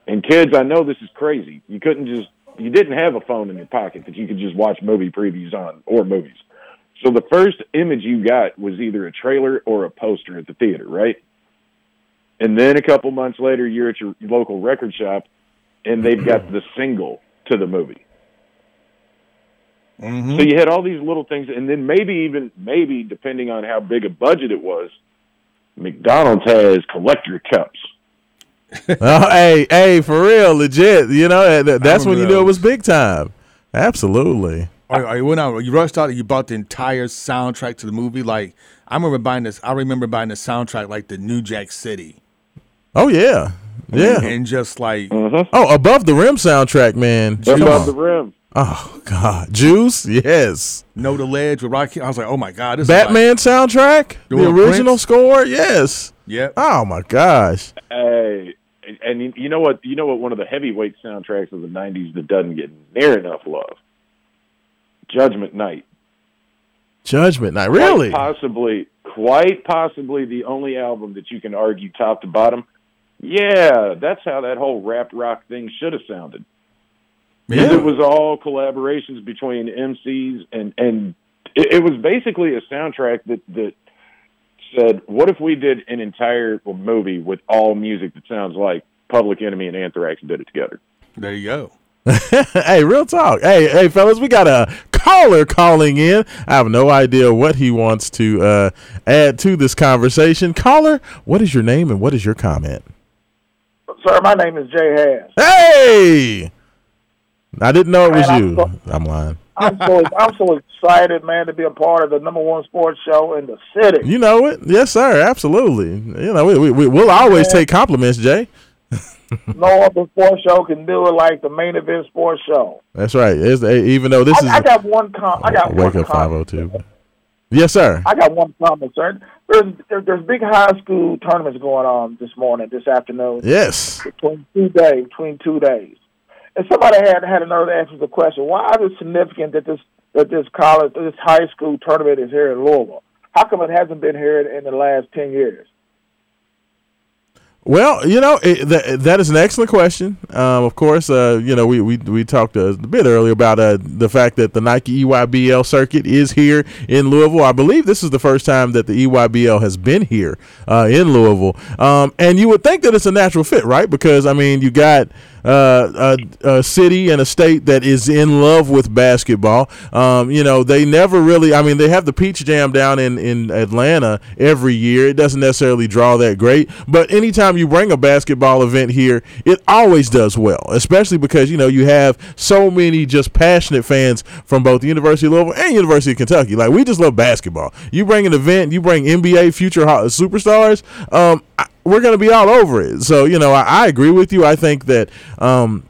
and kids, I know this is crazy. You couldn't just you didn't have a phone in your pocket that you could just watch movie previews on or movies. So the first image you got was either a trailer or a poster at the theater, right? And then a couple months later, you're at your local record shop, and they've got the single to the movie. Mm-hmm. So you had all these little things, and then maybe even maybe depending on how big a budget it was, McDonald's has collector cups. oh, hey, hey, for real, legit. You know, uh, that's when you remember knew it was big time. Absolutely. Or, or you went out, you rushed out, and you bought the entire soundtrack to the movie. Like I remember buying this. I remember buying the soundtrack like the New Jack City. Oh yeah, yeah. and just like mm-hmm. Oh, above the rim soundtrack, man. Above the rim. Oh God, Juice. Yes. Know the Ledge with Rocky. I was like, oh my god, this Batman soundtrack, The the original Prince? score. Yes. Is like, yep. Oh my gosh. Hey, and you- you know what? You know what? One of the heavyweight soundtracks of the '90s that doesn't get near enough love. Judgment Night. Judgment Night. Quite Really? possibly, quite possibly the only album that you can argue top to bottom. Yeah, that's how that whole rap rock thing should have sounded. Because Yeah. it was all collaborations between MCs and and it, it was basically a soundtrack that that said, "What if we did an entire movie with all music that sounds like Public Enemy and Anthrax did it together?" There you go. hey, real talk. Hey, hey, fellas, we got a caller calling in. I have no idea what he wants to uh, add to this conversation. Caller, what is your name and what is your comment? Sir, my name is Jay Hass. Hey, I didn't know it was Man, I'm you. so- I'm lying. I'm so I'm so excited, man, to be a part of the number one sports show in the city. You know it, yes, sir. Absolutely. You know, we, we, we we'll always take compliments, Jay. No other sports show can do it like the main event sports show. That's right. It's, eh, even though this is I, I got one com- I got wake one up five comment. oh two. Yes, sir. I got one comment, sir. There's there, there's big high school tournaments going on this morning, this afternoon, Yes. between two days, between two days. And somebody had had another answer the question: Why is it significant that this that this college, this high school tournament is here in Louisville? How come it hasn't been here in the last ten years? Well, you know it, that that is an excellent question. Um, of course, uh, you know we we we talked a bit earlier about uh, the fact that the Nike EYBL circuit is here in Louisville. I believe this is the first time that the EYBL has been here uh, in Louisville, um, and you would think that it's a natural fit, right? Because I mean, you got uh, a, a city and a state that is in love with basketball. Um, you know, they never really. I mean, they have the Peach Jam down in in Atlanta every year. It doesn't necessarily draw that great, but anytime you bring a basketball event here, it always does well. Especially because you know you have so many just passionate fans from both the University of Louisville and University of Kentucky. Like we just love basketball. You bring an event, you bring NBA future superstars. Um, I, we're going to be all over it. So, you know, I, I agree with you. I think that um,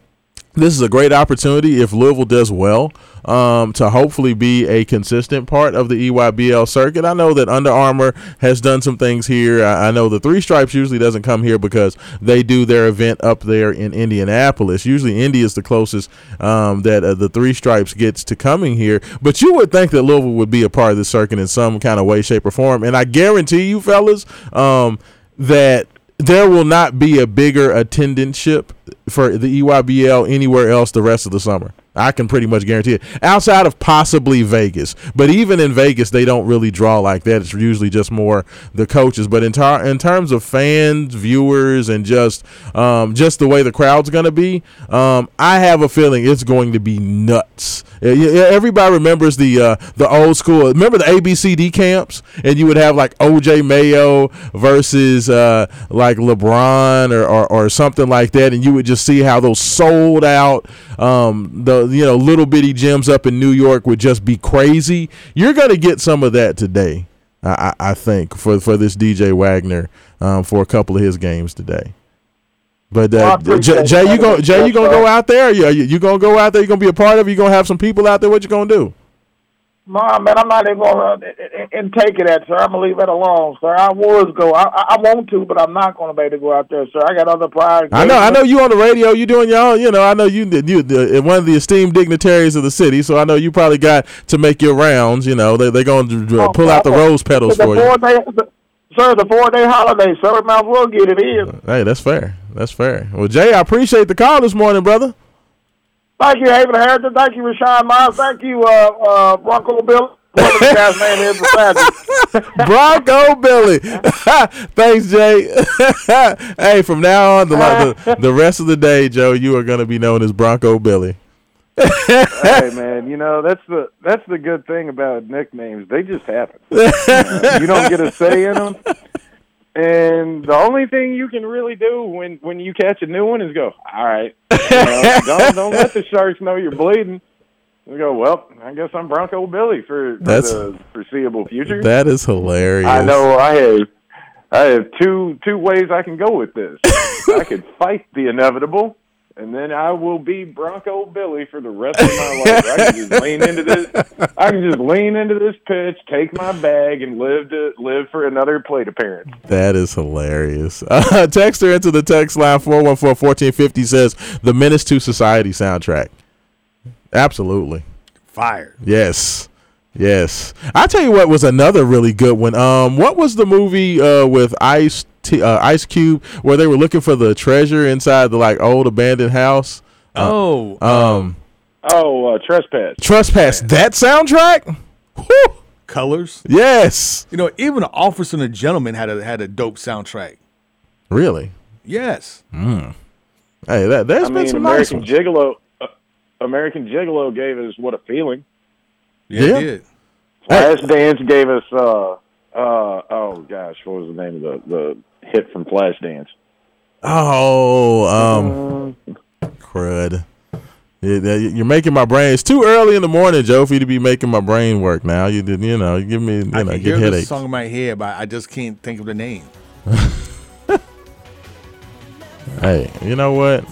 this is a great opportunity if Louisville does well um, to hopefully be a consistent part of the EYBL circuit. I know that Under Armour has done some things here. I, I know the Three Stripes usually doesn't come here because they do their event up there in Indianapolis. Usually, Indy is the closest um, that uh, the Three Stripes gets to coming here. But you would think that Louisville would be a part of the circuit in some kind of way, shape, or form. And I guarantee you, fellas, um, that there will not be a bigger attendance for the EYBL anywhere else the rest of the summer. I can pretty much guarantee it. Outside of possibly Vegas, but even in Vegas, they don't really draw like that. It's usually just more the coaches. But in, tar- in terms of fans, viewers, and just um, just the way the crowd's going to be, um, I have a feeling it's going to be nuts. Everybody remembers the uh, the old school. Remember the ABCD camps, and you would have like OJ Mayo versus uh, like LeBron or, or or something like that, and you would just see how those sold out um, the you know little bitty gyms up in New York would just be crazy. You're gonna get some of that today, I, I I think, for for this DJ Wagner um, for a couple of his games today. But uh, appreciate Jay, Jay, you go Jay, you gonna go out there? You, you you gonna go out there? You gonna be a part of? it? You gonna have some people out there? What you gonna do? Nah, man, I'm not even going to uh, and take it at, sir. I'm gonna leave it alone, sir. I was go. I, I want to, but I'm not going to be able to go out there, sir. I got other priorities. I know, I know you on the radio. You doing your own. You know, I know you you the, one of the esteemed dignitaries of the city. So I know you probably got to make your rounds. You know, they they gonna Oh, pull out the oh, rose petals for you. sir. The four day holiday, sir. Might as well get it in. Hey, that's fair. That's fair. Well, Jay, I appreciate the call this morning, brother. Thank you, Haven Harrington. Thank you, Rashawn Miles. Thank you, uh, uh, Bronco Bill. Whatever the guy's name is beside you. Bronco Billy. Thanks, Jay. hey, from now on, the, the the rest of the day, Joe, you are going to be known as Bronco Billy. hey man, you know that's the that's the good thing about nicknames. They just happen. Uh, you don't get a say in them. And the only thing you can really do when when you catch a new one is go, all right, you know, don't don't let the sharks know you're bleeding. You go, well, I guess I'm Bronco Billy for, for That's- the foreseeable future. That is hilarious. I know I have I have two two ways I can go with this. I could fight the inevitable, and then I will be Bronco Billy for the rest of my life. I can just lean into this. I can just lean into this pitch, take my bag, and live to live for another plate appearance. That is hilarious. Uh, Texter into the text line 414-1450 says the Menace to Society soundtrack. Absolutely. Fire. Yes. Yes. I tell you what was another really good one. Um, what was the movie uh with Ice T- uh, Ice Cube where they were looking for the treasure inside the like old abandoned house? oh, Um, Oh, uh, trespass. Trespass. That soundtrack. Whew. colors. Yes. You know, even the Officer and the Gentleman had a had a dope soundtrack. Really. Yes. Hey, that there's I been mean, some nice American ones. Gigolo. Uh, American Gigolo gave us what a feeling. Yeah, Yeah. it did. Flash Dance gave us. uh uh Oh gosh, what was the name of the the hit from Flashdance. Oh, um, crud. Yeah, You're making my brain. It's too early in the morning, Joe, for you to be making my brain work now. You did, you know, you give me, you I know, can get hear this headaches. song in my head, but I just can't think of the name. Hey, you know what?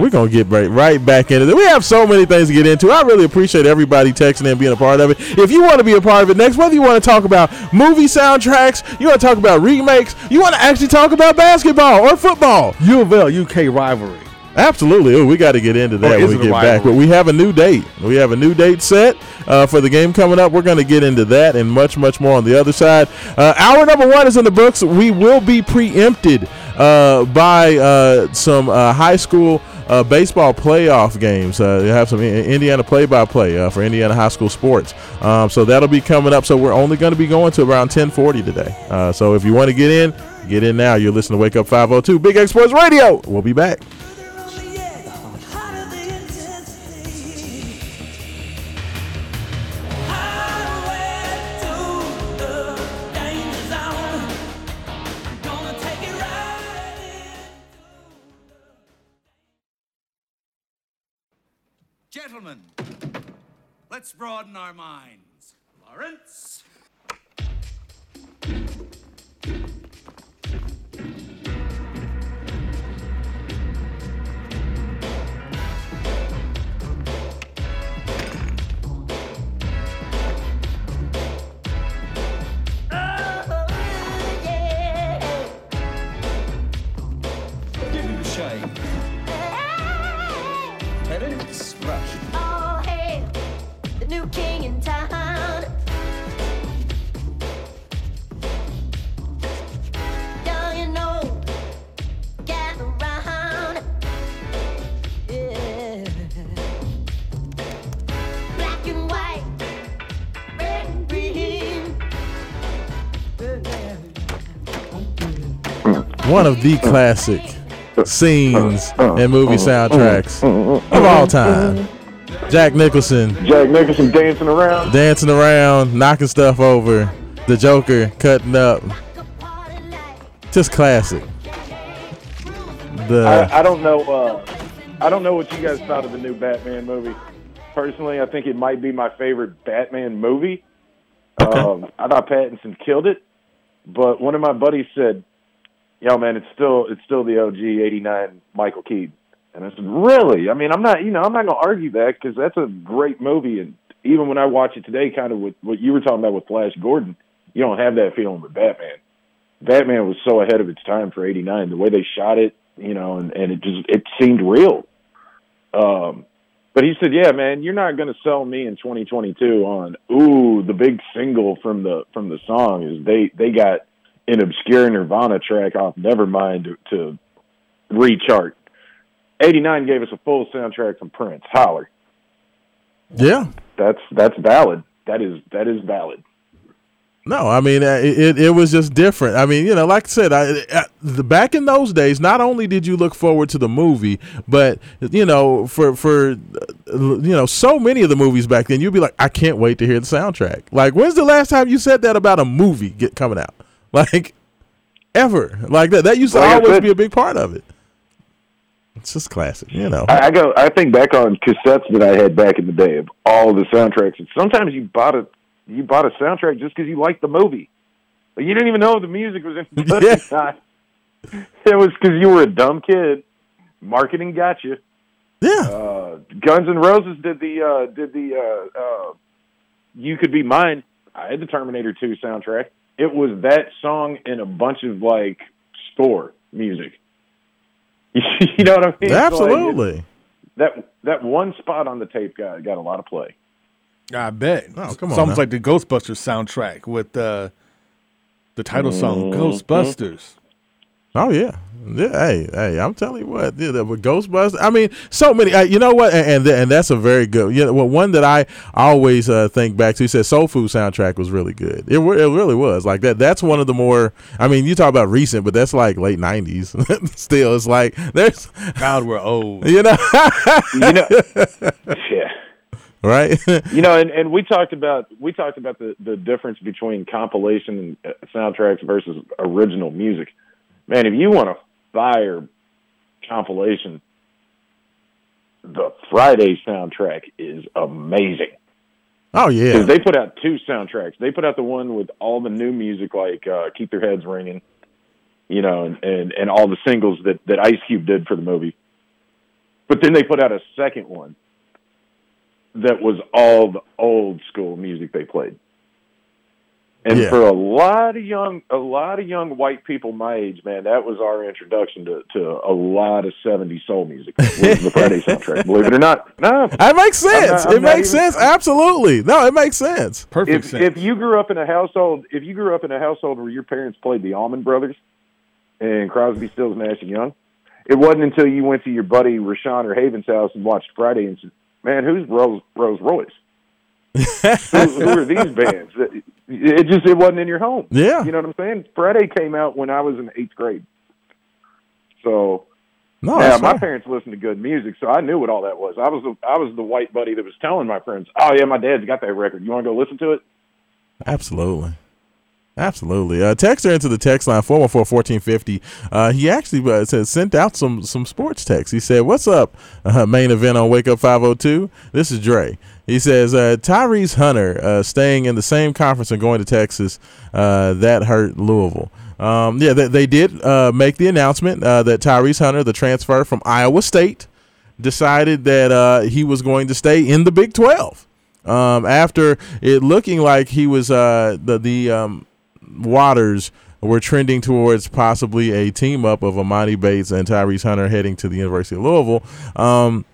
We're gonna get right, right back into it. We have so many things to get into. I really appreciate everybody texting and being a part of it. If you want to be a part of it next, whether you want to talk about movie soundtracks, you want to talk about remakes, you want to actually talk about basketball or football, U of L UK rivalry. Absolutely. Ooh, we got to get into that when we get back. But we have a new date. We have a new date set uh, for the game coming up. We're going to get into that and much, much more on the other side. Uh, hour number one is in the books. We will be preempted uh, by uh, some uh, high school. Uh, baseball playoff games. Uh, you have some Indiana play-by-play uh, for Indiana high school sports. Um, so that'll be coming up. So we're only going to be going to around 10:40 today. Uh, so if you want to get in, get in now. You're listening to Wake Up 502 Big X Sports Radio. We'll be back. Broaden our minds. One of the classic scenes and movie soundtracks of all time. Jack Nicholson Jack Nicholson dancing around. dancing around, knocking stuff over. The Joker cutting up. Just classic. The I, I don't know. Uh, I don't know what you guys thought of the new Batman movie. Personally, I think it might be my favorite Batman movie. Okay. Um, I thought Pattinson killed it, but one of my buddies said, "Yo, man, it's still it's still the OG '89 Michael Keaton." And I said, "Really? I mean, I'm not you know I'm not gonna argue that because that's a great movie, and even when I watch it today, kind of with what you were talking about with Flash Gordon, you don't have that feeling with Batman. Batman was so ahead of its time for '89. The way they shot it, you know, and, and it just it seemed real. Um, but he said, "Yeah, man, you're not going to sell me in 2022 on ooh the big single from the from the song is they they got an obscure Nirvana track off Nevermind to, to rechart. 89 gave us a full soundtrack from Prince. Holler, yeah. that's that's valid. That is that is valid. No, I mean uh, it, it. It was just different. I mean, you know, like I said, I, I, the back in those days, not only did you look forward to the movie, but you know, for for uh, you know, so many of the movies back then, you'd be like, I can't wait to hear the soundtrack. Like, when's the last time you said that about a movie get coming out? Like, ever like that? That used to Like always said- be a big part of it. It's just classic, you know. I, I go. I think back on cassettes that I had back in the day of all the soundtracks, and sometimes you bought a you bought a soundtrack just because you liked the movie, but you didn't even know the music was in. Yeah. It was because you were a dumb kid. Marketing got you. yeah, Uh, Guns and Roses did the uh, did the uh, uh, "You Could Be Mine." I had the Terminator 2 soundtrack. It was that song and a bunch of like store music. you know what I mean? So, like, absolutely. that that one spot on the tape got got a lot of play. I bet. Oh, come It's on almost now. like the Ghostbusters soundtrack with uh, the title song Ghostbusters. Oh yeah, yeah. Hey, hey, I'm telling you what, yeah, the- with Ghostbusters. I mean, so many. Uh, you know what? And and, and that's a very good. You know, well, one that I always uh, think back to. He said Soul Food soundtrack was really good. It it really was like that. That's one of the more. I mean, you talk about recent, but that's like late '90s. Still, it's like there's, God, we're old. you know, You know, yeah. right? You know, and, and we talked about we talked about the the difference between compilation and uh, soundtracks versus original music. Man, if you want a fire compilation, the Friday soundtrack is amazing. oh yeah, Because they put out two soundtracks. They put out the one with all the new music, like uh, "Keep Their Heads Ringing," you know, and, and and all the singles that that Ice Cube did for the movie. But then they put out a second one that was all the old school music they played. And Yeah. for a lot of young, a lot of young white people my age, man, that was our introduction to, to a lot of '70s soul music. the Friday soundtrack, believe it or not. No, that makes sense. I'm it makes even- sense. Absolutely. No, it makes sense. Perfect if sense. if you grew up in a household if you grew up in a household where your parents played the Allman Brothers and Crosby, Stills, Nash and Young, it wasn't until you went to your buddy Rashawn or Haven's house and watched Friday and said, "Man, who's Rose Rose Royce? Who, who are these bands?" It, just it wasn't in your home. Yeah. you know what I'm saying. Friday came out when I was in eighth grade, so No, yeah, my parents listened to good music, so I knew what all that was. I was the, I was the white buddy that was telling my friends, "Oh yeah, my dad's got that record. You want to go listen to it?" Absolutely. Absolutely. Uh, text her into the text line 414-1450. Uh, he actually uh, said, sent out some some sports text. He said, "What's up? Uh, main event on Wake Up 502. This is Dre." He says, uh, "Tyrese Hunter uh, staying in the same conference and going to Texas. Uh, that hurt Louisville." Um, yeah, they, they did uh, make the announcement uh, that Tyrese Hunter, the transfer from Iowa State, decided that uh, he was going to stay in the Big 12 um, after it looking like he was the the um, waters were trending towards possibly a team up of Emoni Bates and Tyrese Hunter heading to the University of Louisville. Um,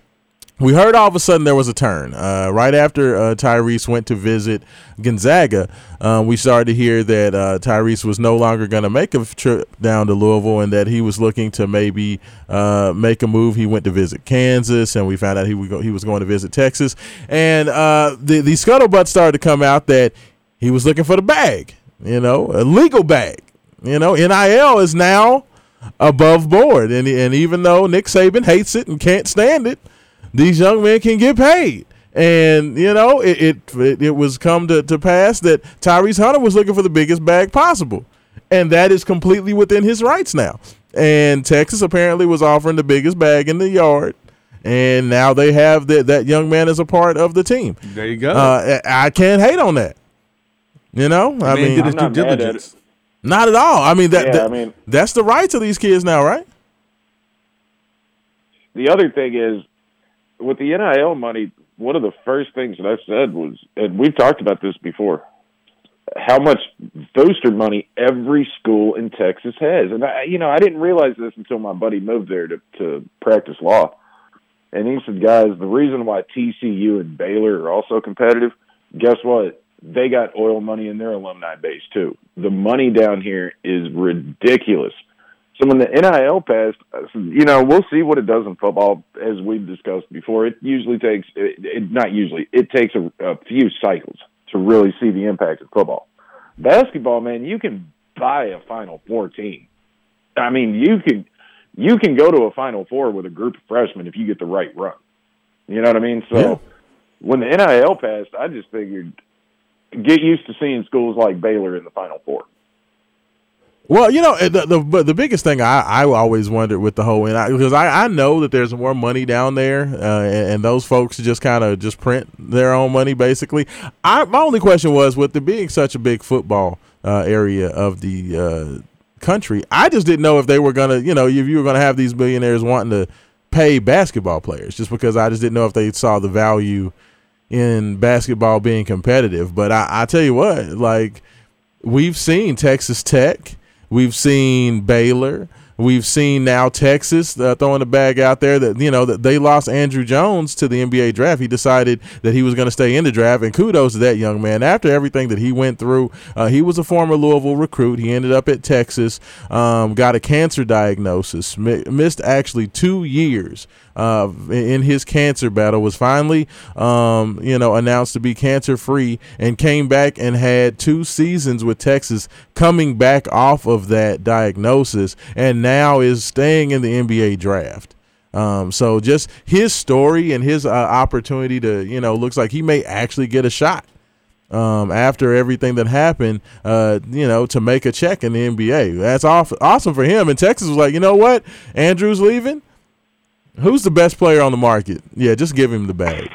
we heard all of a sudden there was a turn. Uh, right after uh, Tyrese went to visit Gonzaga, uh, we started to hear that uh, Tyrese was no longer going to make a trip down to Louisville and that he was looking to maybe uh, make a move. He went to visit Kansas, and we found out he, go, he was going to visit Texas. And uh, the, the scuttlebutt started to come out that he was looking for the bag, you know, a legal bag. You know, NIL is now above board. And and even though Nick Saban hates it and can't stand it, these young men can get paid. And you know, it it, it, it was come to, to pass that Tyrese Hunter was looking for the biggest bag possible. And that is completely within his rights now. And Texas apparently was offering the biggest bag in the yard. And now they have that that young man as a part of the team. There you go. Uh, I I can't hate on that. You know, I Man mean, did his due not at diligence. not at all. I mean that, Yeah, that- I mean- that's the rights of these kids now, right? the other thing is with the NIL money, one of the first things that I said was, and we've talked about this before, how much booster money every school in Texas has. And I, you know, I didn't realize this until my buddy moved there to, to practice law. And he said, guys, the reason why TCU and Baylor are also competitive, guess what? They got oil money in their alumni base too. The money down here is ridiculous. So when the NIL passed, you know, we'll see what it does in football, as we've discussed before. It usually takes, it, it, not usually, it takes a, a few cycles to really see the impact of football. Basketball, man, you can buy a Final Four team. I mean, you can, you can go to a Final Four with a group of freshmen if you get the right run. You know what I mean? So Yeah. when the NIL passed, I just figured get used to seeing schools like Baylor in the Final Four. Well, you know, uh, the the, the biggest thing I, I always wondered with the whole because I, I know that there's more money down there, uh, and, and those folks just kind of just print their own money basically. I my only question was with the being such a big football uh, area of the uh, country, I just didn't know if they were gonna, you know, if you were gonna have these billionaires wanting to pay basketball players, just because I just didn't know if they saw the value in basketball being competitive. But I, I tell you what, like we've seen Texas Tech, we've seen Baylor, we've seen now Texas uh, throwing the bag out there that you know that they lost Andrew Jones to the NBA draft. He decided that he was going to stay in the draft, and kudos to that young man. After everything that he went through, uh, he was a former Louisville recruit. He ended up at Texas, um, got a cancer diagnosis, mi- missed actually two years uh, in his cancer battle was finally, um, you know, announced to be cancer free and came back and had two seasons with Texas coming back off of that diagnosis and now is staying in the NBA draft. Um, so just his story and his uh, opportunity to, you know, looks like he may actually get a shot um, after everything that happened, uh, you know, to make a check in the NBA. That's awesome for him. And Texas was like, you know what? Andrew's leaving. Who's the best player on the market? Yeah, just give him the bag.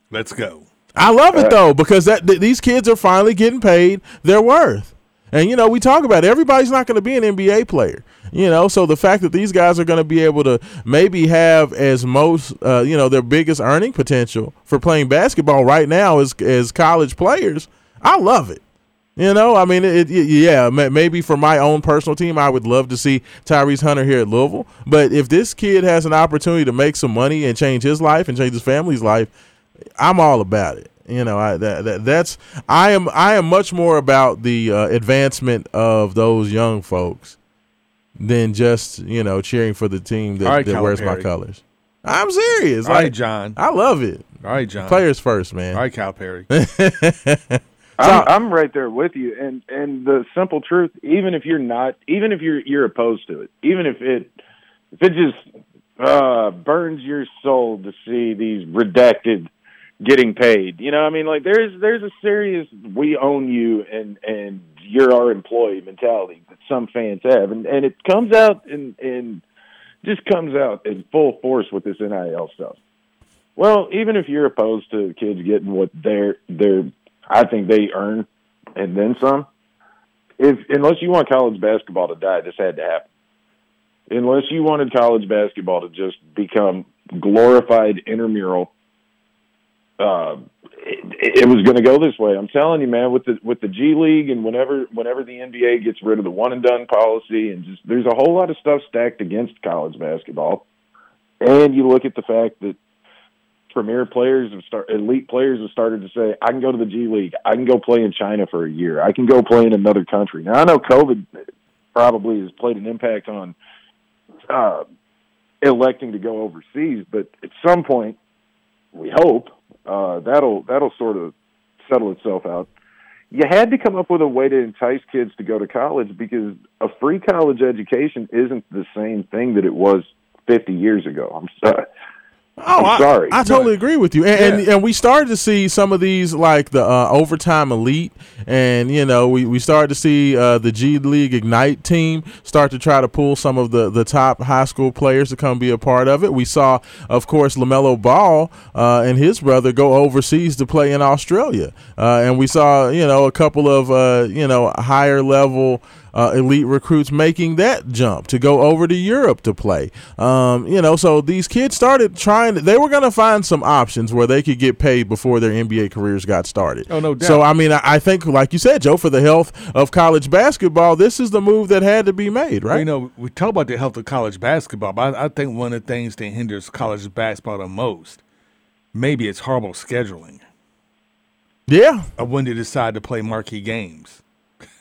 Let's go. I love it though because that th- these kids are finally getting paid their worth. And you know, we talk about it, everybody's not going to be an NBA player. You know, so the fact that these guys are going to be able to maybe have as most, uh, you know, their biggest earning potential for playing basketball right now as as college players, I love it. You know, I mean, it, it, yeah, maybe for my own personal team, I would love to see Tyrese Hunter here at Louisville. But if this kid has an opportunity to make some money and change his life and change his family's life, I'm all about it. You know, I that, that that's I am I am much more about the uh, advancement of those young folks than just you know cheering for the team that, right, that wears my colors. I'm serious. All like, right, John. I love it. All right, John. Players first, man. All right, Cal Perry. I'm, I'm right there with you, and and the simple truth, even if you're not, even if you're you're opposed to it, even if it if it just uh, burns your soul to see these redacted getting paid, you know, I mean, like there's there's a serious we own you and and you're our employee mentality that some fans have, and and it comes out and and just comes out in full force with this NIL stuff. Well, even if you're opposed to kids getting what they're they're I think they earn and then some. If unless you want college basketball to die, this had to happen. Unless you wanted college basketball to just become glorified intramural, uh, it, it was going to go this way. I'm telling you, man. With the with the G League and whenever whenever the NBA gets rid of the one and done policy, and just there's a whole lot of stuff stacked against college basketball. And you look at the fact that premier players have start elite players have started to say, I can go to the G League, I can go play in China for a year, I can go play in another country. Now I know COVID probably has played an impact on uh, electing to go overseas, but at some point, we hope uh, that'll that'll sort of settle itself out. you had to come up with a way to entice kids to go to college because a free college education isn't the same thing that it was 50 years ago. I'm sorry. Oh, I'm sorry. I, I totally agree with you, and, and and we started to see some of these like the uh, overtime elite, and you know we, we started to see uh, the G League Ignite team start to try to pull some of the the top high school players to come be a part of it. We saw, of course, LaMelo Ball uh, and his brother go overseas to play in Australia, uh, and we saw you know a couple of uh, you know higher level uh, elite recruits making that jump to go over to Europe to play. Um, you know, so these kids started trying. They were going to find some options where they could get paid before their NBA careers got started. Oh, no So. I mean, I, I think, like you said, Joe, for the health of college basketball, this is the move that had to be made, right? You know, we talk about the health of college basketball, but I, I think one of the things that hinders college basketball the most, maybe it's horrible scheduling yeah, of when they decide to play marquee games.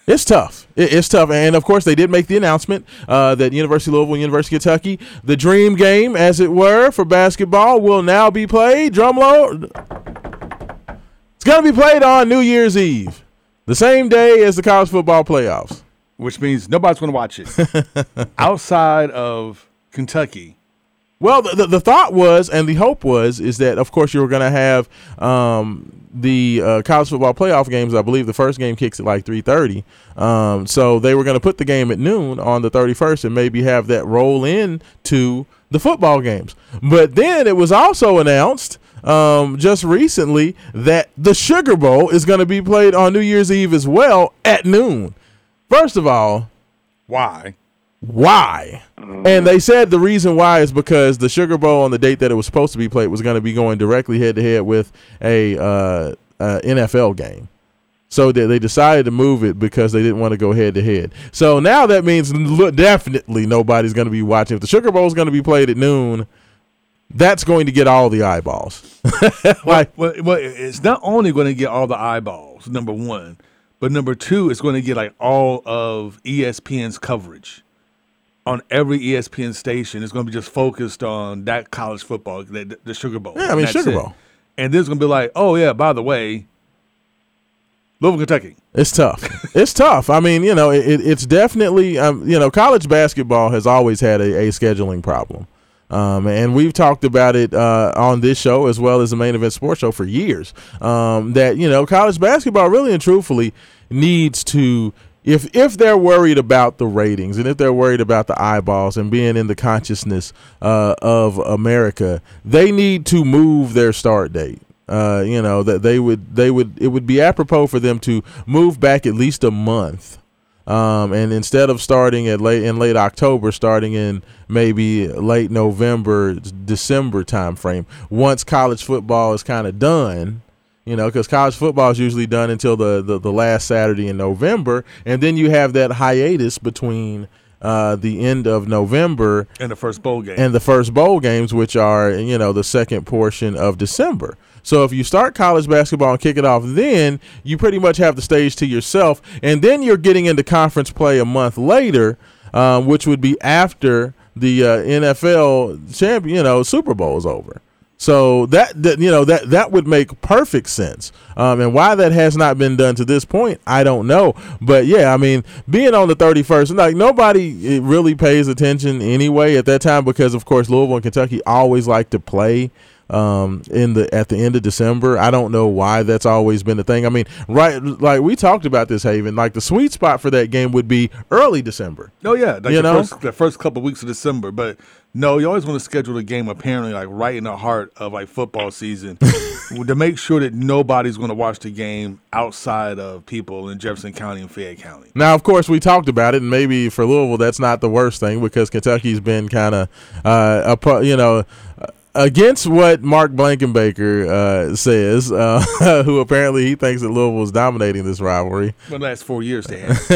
It's tough. It's tough, and of course they did make the announcement uh, that University of Louisville, University of Kentucky, the dream game, as it were, for basketball will now be played. Drum Drumroll. It's going to be played on New Year's Eve, the same day as the college football playoffs. which means nobody's going to watch it outside of Kentucky. Well, the, the, thought was, and the hope was, is that of course you were going to have um, the uh, college football playoff games. I believe the first game kicks at like three thirty, um, so they were going to put the game at noon on the thirty first, and maybe have that roll in to the football games. But then it was also announced um, just recently that the Sugar Bowl is going to be played on New Year's Eve as well at noon. First of all, Why? Why? And they said the reason why is because the Sugar Bowl on the date that it was supposed to be played was going to be going directly head to head with a uh, uh, NFL game. So they, they decided to move it because they didn't want to go head to head. So now that means definitely nobody's going to be watching. If the Sugar Bowl is going to be played at noon, that's going to get all the eyeballs. like, Well, well, it's not only going to get all the eyeballs, number one, but number two, it's going to get like all of ESPN's coverage on every ESPN station. It's going to be just focused on that college football, the, the Sugar Bowl. Yeah, I mean, Sugar it. Bowl. And then it's going to be like, oh yeah, by the way, Louisville, Kentucky. It's tough. it's tough. I mean, you know, it, it- it's definitely, um, you know, college basketball has always had a, a scheduling problem. Um, and we've talked about it uh, on this show as well as the main event sports show for years. Um, that you know, college basketball really and truthfully needs to, if if they're worried about the ratings and if they're worried about the eyeballs and being in the consciousness uh, of America, they need to move their start date uh, you know that they would they would it would be apropos for them to move back at least a month um, and instead of starting at late in late October, starting in maybe late November, December time frame. Once college football is kind of done, you know, because college football is usually done until the, the the last Saturday in November, and then you have that hiatus between uh, the end of November and the first bowl game. and the first bowl games, which are you know the second portion of December. So if you start college basketball and kick it off, then you pretty much have the stage to yourself, and then you're getting into conference play a month later, um, which would be after the uh, NFL champion, you know, Super Bowl is over. So that, that you know that that would make perfect sense. Um, and why that has not been done to this point, I don't know. But yeah, I mean, being on the thirty first, like nobody eh, really pays attention anyway at that time because of course Louisville and Kentucky always like to play um in the at the end of December. I don't know why that's always been the thing. I mean, right like we talked about this Haven, like the sweet spot for that game would be early December. Oh yeah, like You the know? first the first couple of weeks of December. But no, you always want to schedule a game apparently like right in the heart of like football season to make sure that nobody's going to watch the game outside of people in Jefferson County and Fayette County. Now, of course, we talked about it, and maybe for Louisville, that's not the worst thing because Kentucky's been kind of, uh, you know, uh, against what Mark Blankenbaker uh, says, uh, who apparently he thinks that Louisville is dominating this rivalry. For the last four years, they have.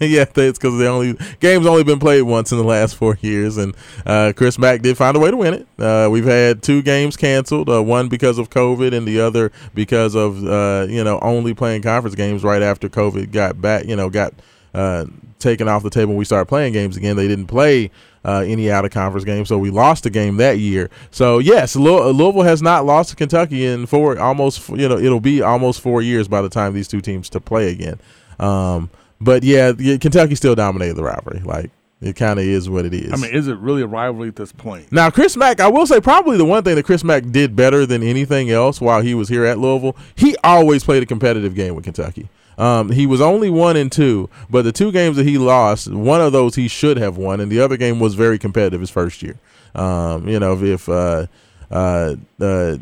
yeah, it's because the only game's only been played once in the last four years, and uh, Chris Mack did find a way to win it. Uh, we've had two games canceled, uh, one because of COVID, and the other because of uh, you know only playing conference games right after COVID got back, you know, got uh, taken off the table we started playing games again. They didn't play uh, any out of conference game. so we lost a game that year. So yes, Louis- Louisville has not lost to Kentucky in four almost you know it'll be almost four years by the time these two teams to play again. Um, but yeah, yeah, Kentucky still dominated the rivalry. Like it kind of is what it is. I mean, is it really a rivalry at this point? Now, Chris Mack, I will say probably the one thing that Chris Mack did better than anything else while he was here at Louisville, he always played a competitive game with Kentucky. Um, he was only one and two, but the two games that he lost, one of those he should have won, and the other game was very competitive his first year. Um, you know, if, uh, uh, uh,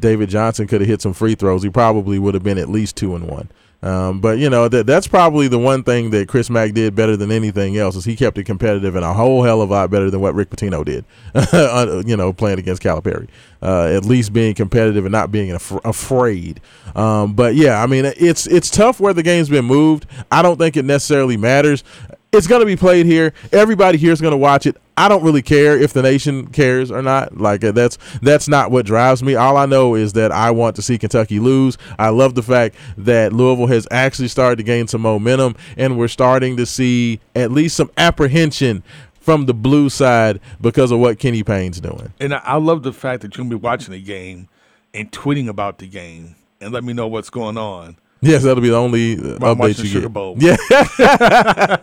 David Johnson could have hit some free throws, he probably would have been at least two and one. Um, but you know that that's probably the one thing that Chris Mack did better than anything else is he kept it competitive and a whole hell of a lot better than what Rick Pitino did. uh, you know, playing against Calipari, uh, at least being competitive and not being af- afraid. Um, but yeah, I mean it's it's tough where the game's been moved. I don't think it necessarily matters. It's going to be played here. Everybody here is going to watch it. I don't really care if the nation cares or not. Like uh, that's that's not what drives me. All I know is that I want to see Kentucky lose. I love the fact that Louisville has actually started to gain some momentum, and we're starting to see at least some apprehension from the blue side because of what Kenny Payne's doing. And I, love the fact that gonna be watching the game and tweeting about the game and let me know what's going on. Yes, that'll be the only uh, While I'm update you Sugar get. Bowl. Yeah,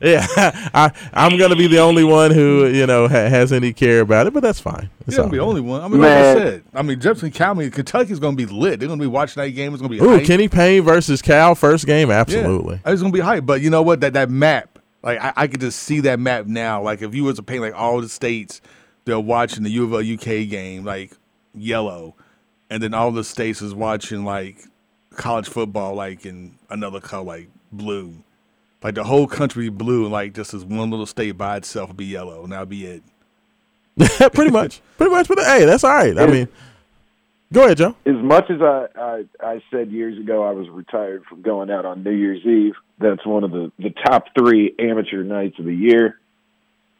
yeah. I I'm gonna be the only one who you know ha- has any care about it, but that's fine. It's You're all gonna be the only one. I mean, like I Man. said, I mean Jefferson County, Kentucky's gonna be lit. They're gonna be watching that game. It's gonna be Ooh, hype. Kenny Payne versus Cal first game, Yeah. absolutely. It's gonna be hype. But you know what? That that map, like I, I could just see that map now. Like if you was to paint like all the states, they're watching the U of L UK game like yellow, and then all the states is watching like college football like in another color like blue. Like the whole country blue, and like just this one little state by itself would be yellow, and that'll be it. pretty much, pretty much. But hey, that's all right. I mean, go ahead, Joe. as much as I, I I said years ago I was retired from going out on New Year's Eve, that's one of the the top three amateur nights of the year.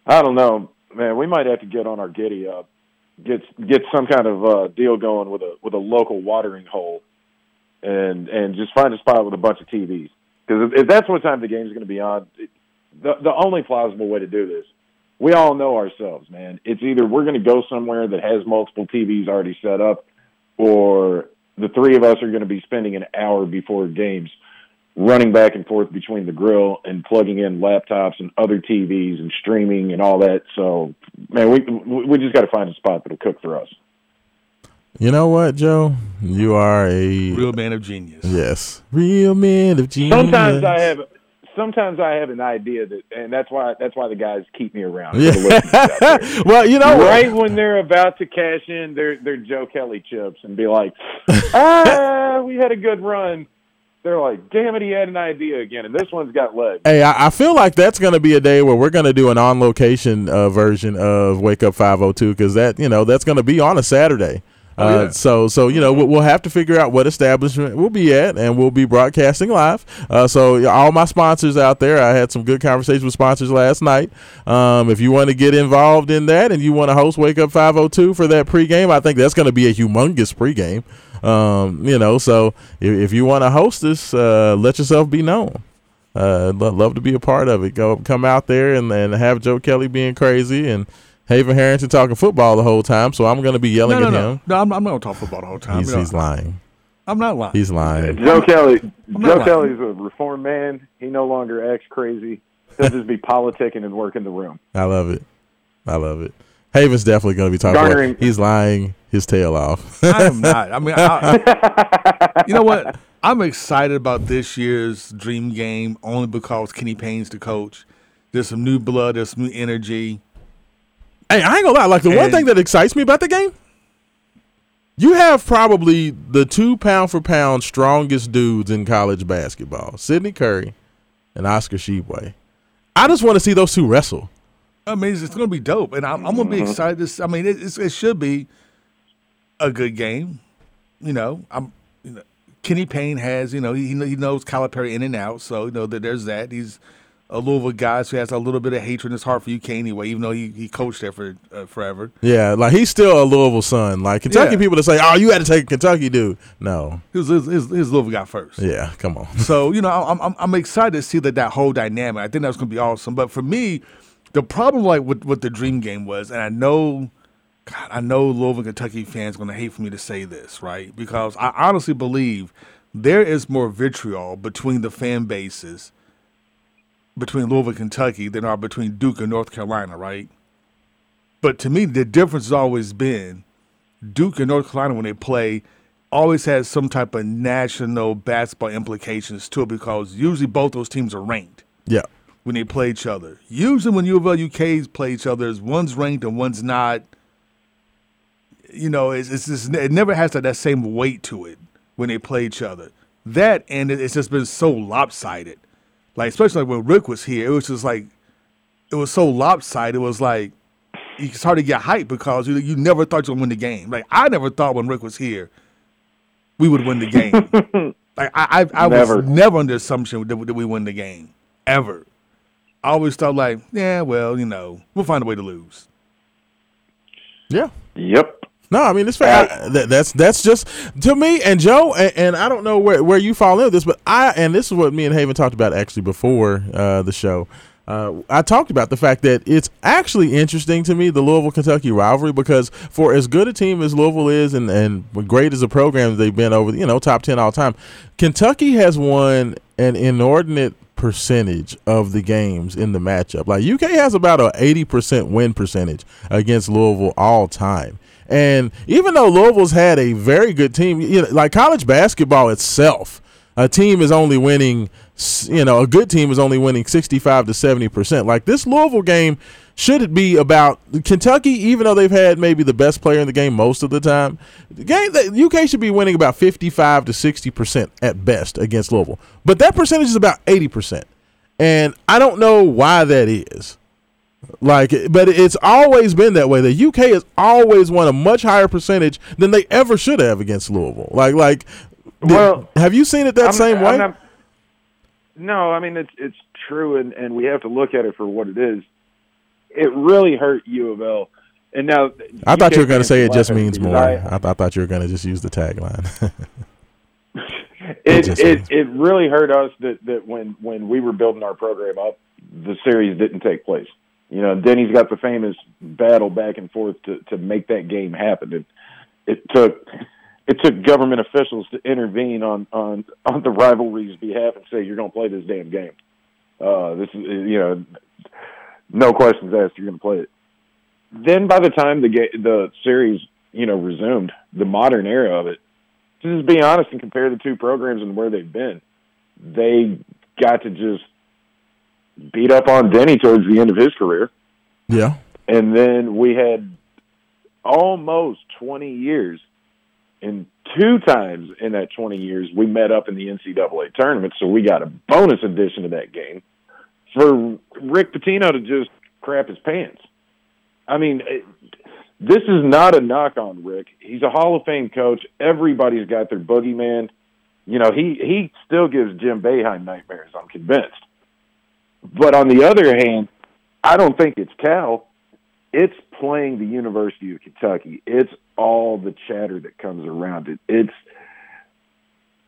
I don't know, man. We might have to get on our giddy up, get get some kind of uh, deal going with a with a local watering hole, and and just find a spot with a bunch of TVs. Because if, if that's what time the game's going to be on, the the only plausible way to do this, we all know ourselves, man. It's either we're going to go somewhere that has multiple TVs already set up, or the three of us are going to be spending an hour before games running back and forth between the grill and plugging in laptops and other TVs and streaming and all that. So, man, we we just got to find a spot that'll cook for us. You know what, Joe? You are a Real man of genius. yes, real man of genius. Sometimes I have sometimes I have an idea that, and that's why that's why the guys keep me around. Yeah. for the listeners out there. well, you know, right when they're about to cash in their their Joe Kelly chips and be like, ah, we had a good run. They're like, damn it, he had an idea again, and this one's got legs. Hey, I, I feel like that's going to be a day where we're going to do an on location uh, version of Wake Up 502 because that, you know, that's going to be on a Saturday. Uh, Oh, yeah. So, so you know, we'll, we'll have to figure out what establishment we'll be at, and we'll be broadcasting live. Uh, so, all my sponsors out there, I had some good conversations with sponsors last night. Um, if you want to get involved in that and you want to host Wake Up 502 for that pregame, I think that's going to be a humongous pregame. Um, you know, so if, if you want to host this, uh, let yourself be known. Uh, lo- love to be a part of it. Go come out there and, and have Joe Kelly being crazy and Haven Harrington talking football the whole time. So I'm going to be yelling No, no, at no, him. no. I'm, I'm not gonna talk football the whole time. He's, he's lying. I'm not lying. He's lying. Joe Kelly, I'm Joe not lying. Kelly's a reformed man. He no longer acts crazy. He'll just be politicking and working the room. I love it. I love it. Haven's definitely going to be talking. Garnering- About, he's lying his tail off. I am not. I mean, I, you know what? I'm excited about this year's Dream Game only because Kenny Payne's the coach. There's some new blood. There's some new energy. Hey, I ain't gonna lie. Like the one thing that excites me about the game, you have probably the two pound for pound strongest dudes in college basketball: Sydney Curry and Oscar Tshiebwe. I just want to see those two wrestle. I mean, it's, it's going to be dope, and I'm, I'm going mm-hmm. to be excited. This, I mean, it, it's, it should be a good game. You know, I'm. You know, Kenny Payne has, you know, he he knows Calipari in and out, so you know that there's that. He's a Louisville guy, so he has a little bit of hatred in his heart for UK anyway, even though he, he coached there for uh, forever. Yeah, like he's still a Louisville son. Like Kentucky Yeah. people that say, "Oh, you had to take a Kentucky dude." No, He was his, his, his Louisville guy first. yeah, come on. So you know, I'm I'm, I'm excited to see that that whole dynamic. I think that's going to be awesome. But for me, the problem like with with the dream game was, and I know, God, I know Louisville Kentucky fans going to hate for me to say this, right? Because I honestly believe there is more vitriol between the fan bases between Louisville Kentucky than are between Duke and North Carolina, right? But to me, the difference has always been Duke and North Carolina when they play always has some type of national basketball implications to it because usually both those teams are ranked Yeah, when they play each other. Usually when U of L UKs play each other, is one's ranked and one's not. You know, it's, it's just, it never has that, that same weight to it when they play each other. That and it's just been so lopsided. Like especially when Rick was here, it was just like it was so lopsided. It was like it's hard to get hype because you you never thought you would win the game. Like I never thought when Rick was here, we would win the game. like I I, I Never. was never under the assumption that, that we win the game ever. I always thought like, yeah, well, you know, we'll find a way to lose. yeah. Yep. No, I mean it's fair. I- that, that's that's just to me and Joe, and, and I don't know where, where you fall in with this, but I and this is what me and Haven talked about actually before uh, the show. Uh, I talked about the fact that it's actually interesting to me the Louisville Kentucky rivalry because for as good a team as Louisville is and and great as a program they've been over you know top ten all time, Kentucky has won an inordinate percentage of the games in the matchup. Like UK has about a eighty percent win percentage against Louisville all time. And even though Louisville's had a very good team, you know, like college basketball itself, a team is only winning, you know, a good team is only winning 65 to 70%. Like this Louisville game should it be about Kentucky, even though they've had maybe the best player in the game most of the time, the game the UK should be winning about 55 to 60% at best against Louisville. But that percentage is about 80%. And I don't know why that is. Like, but it's always been that way. The UK has always won a much higher percentage than they ever should have against Louisville. Like, like, did- Well, have you seen it that I'm- same I'm way? not- no, I mean it's it's true, and and we have to look at it for what it is. It really hurt U of L, and now I thought you were going to say it just means more. I- I, I thought you were going to just use the tagline. it just it, it really hurt us that that when when we were building our program up, the series didn't take place. You know, Denny's got the famous battle back and forth to to make that game happen. It it took it took government officials to intervene on on on the rivalry's behalf and say you're going to play this damn game. Uh, this is you know, no questions asked. You're going to play it. Then by the time the ga- the series you know resumed, the modern era of it, to just be honest and compare the two programs and where they've been, they got to just beat up on Denny towards the end of his career. yeah, And then we had almost 20 years, and two times in that 20 years, we met up in the NCAA tournament. So we got a bonus addition to that game for Rick Pitino to just crap his pants. I mean, it, this is not a knock on Rick. He's a Hall of Fame coach. Everybody's got their boogeyman. You know, he, he still gives Jim Boeheim nightmares, I'm convinced. But on the other hand, I don't think it's Cal. It's playing the University of Kentucky. It's all the chatter that comes around it. It's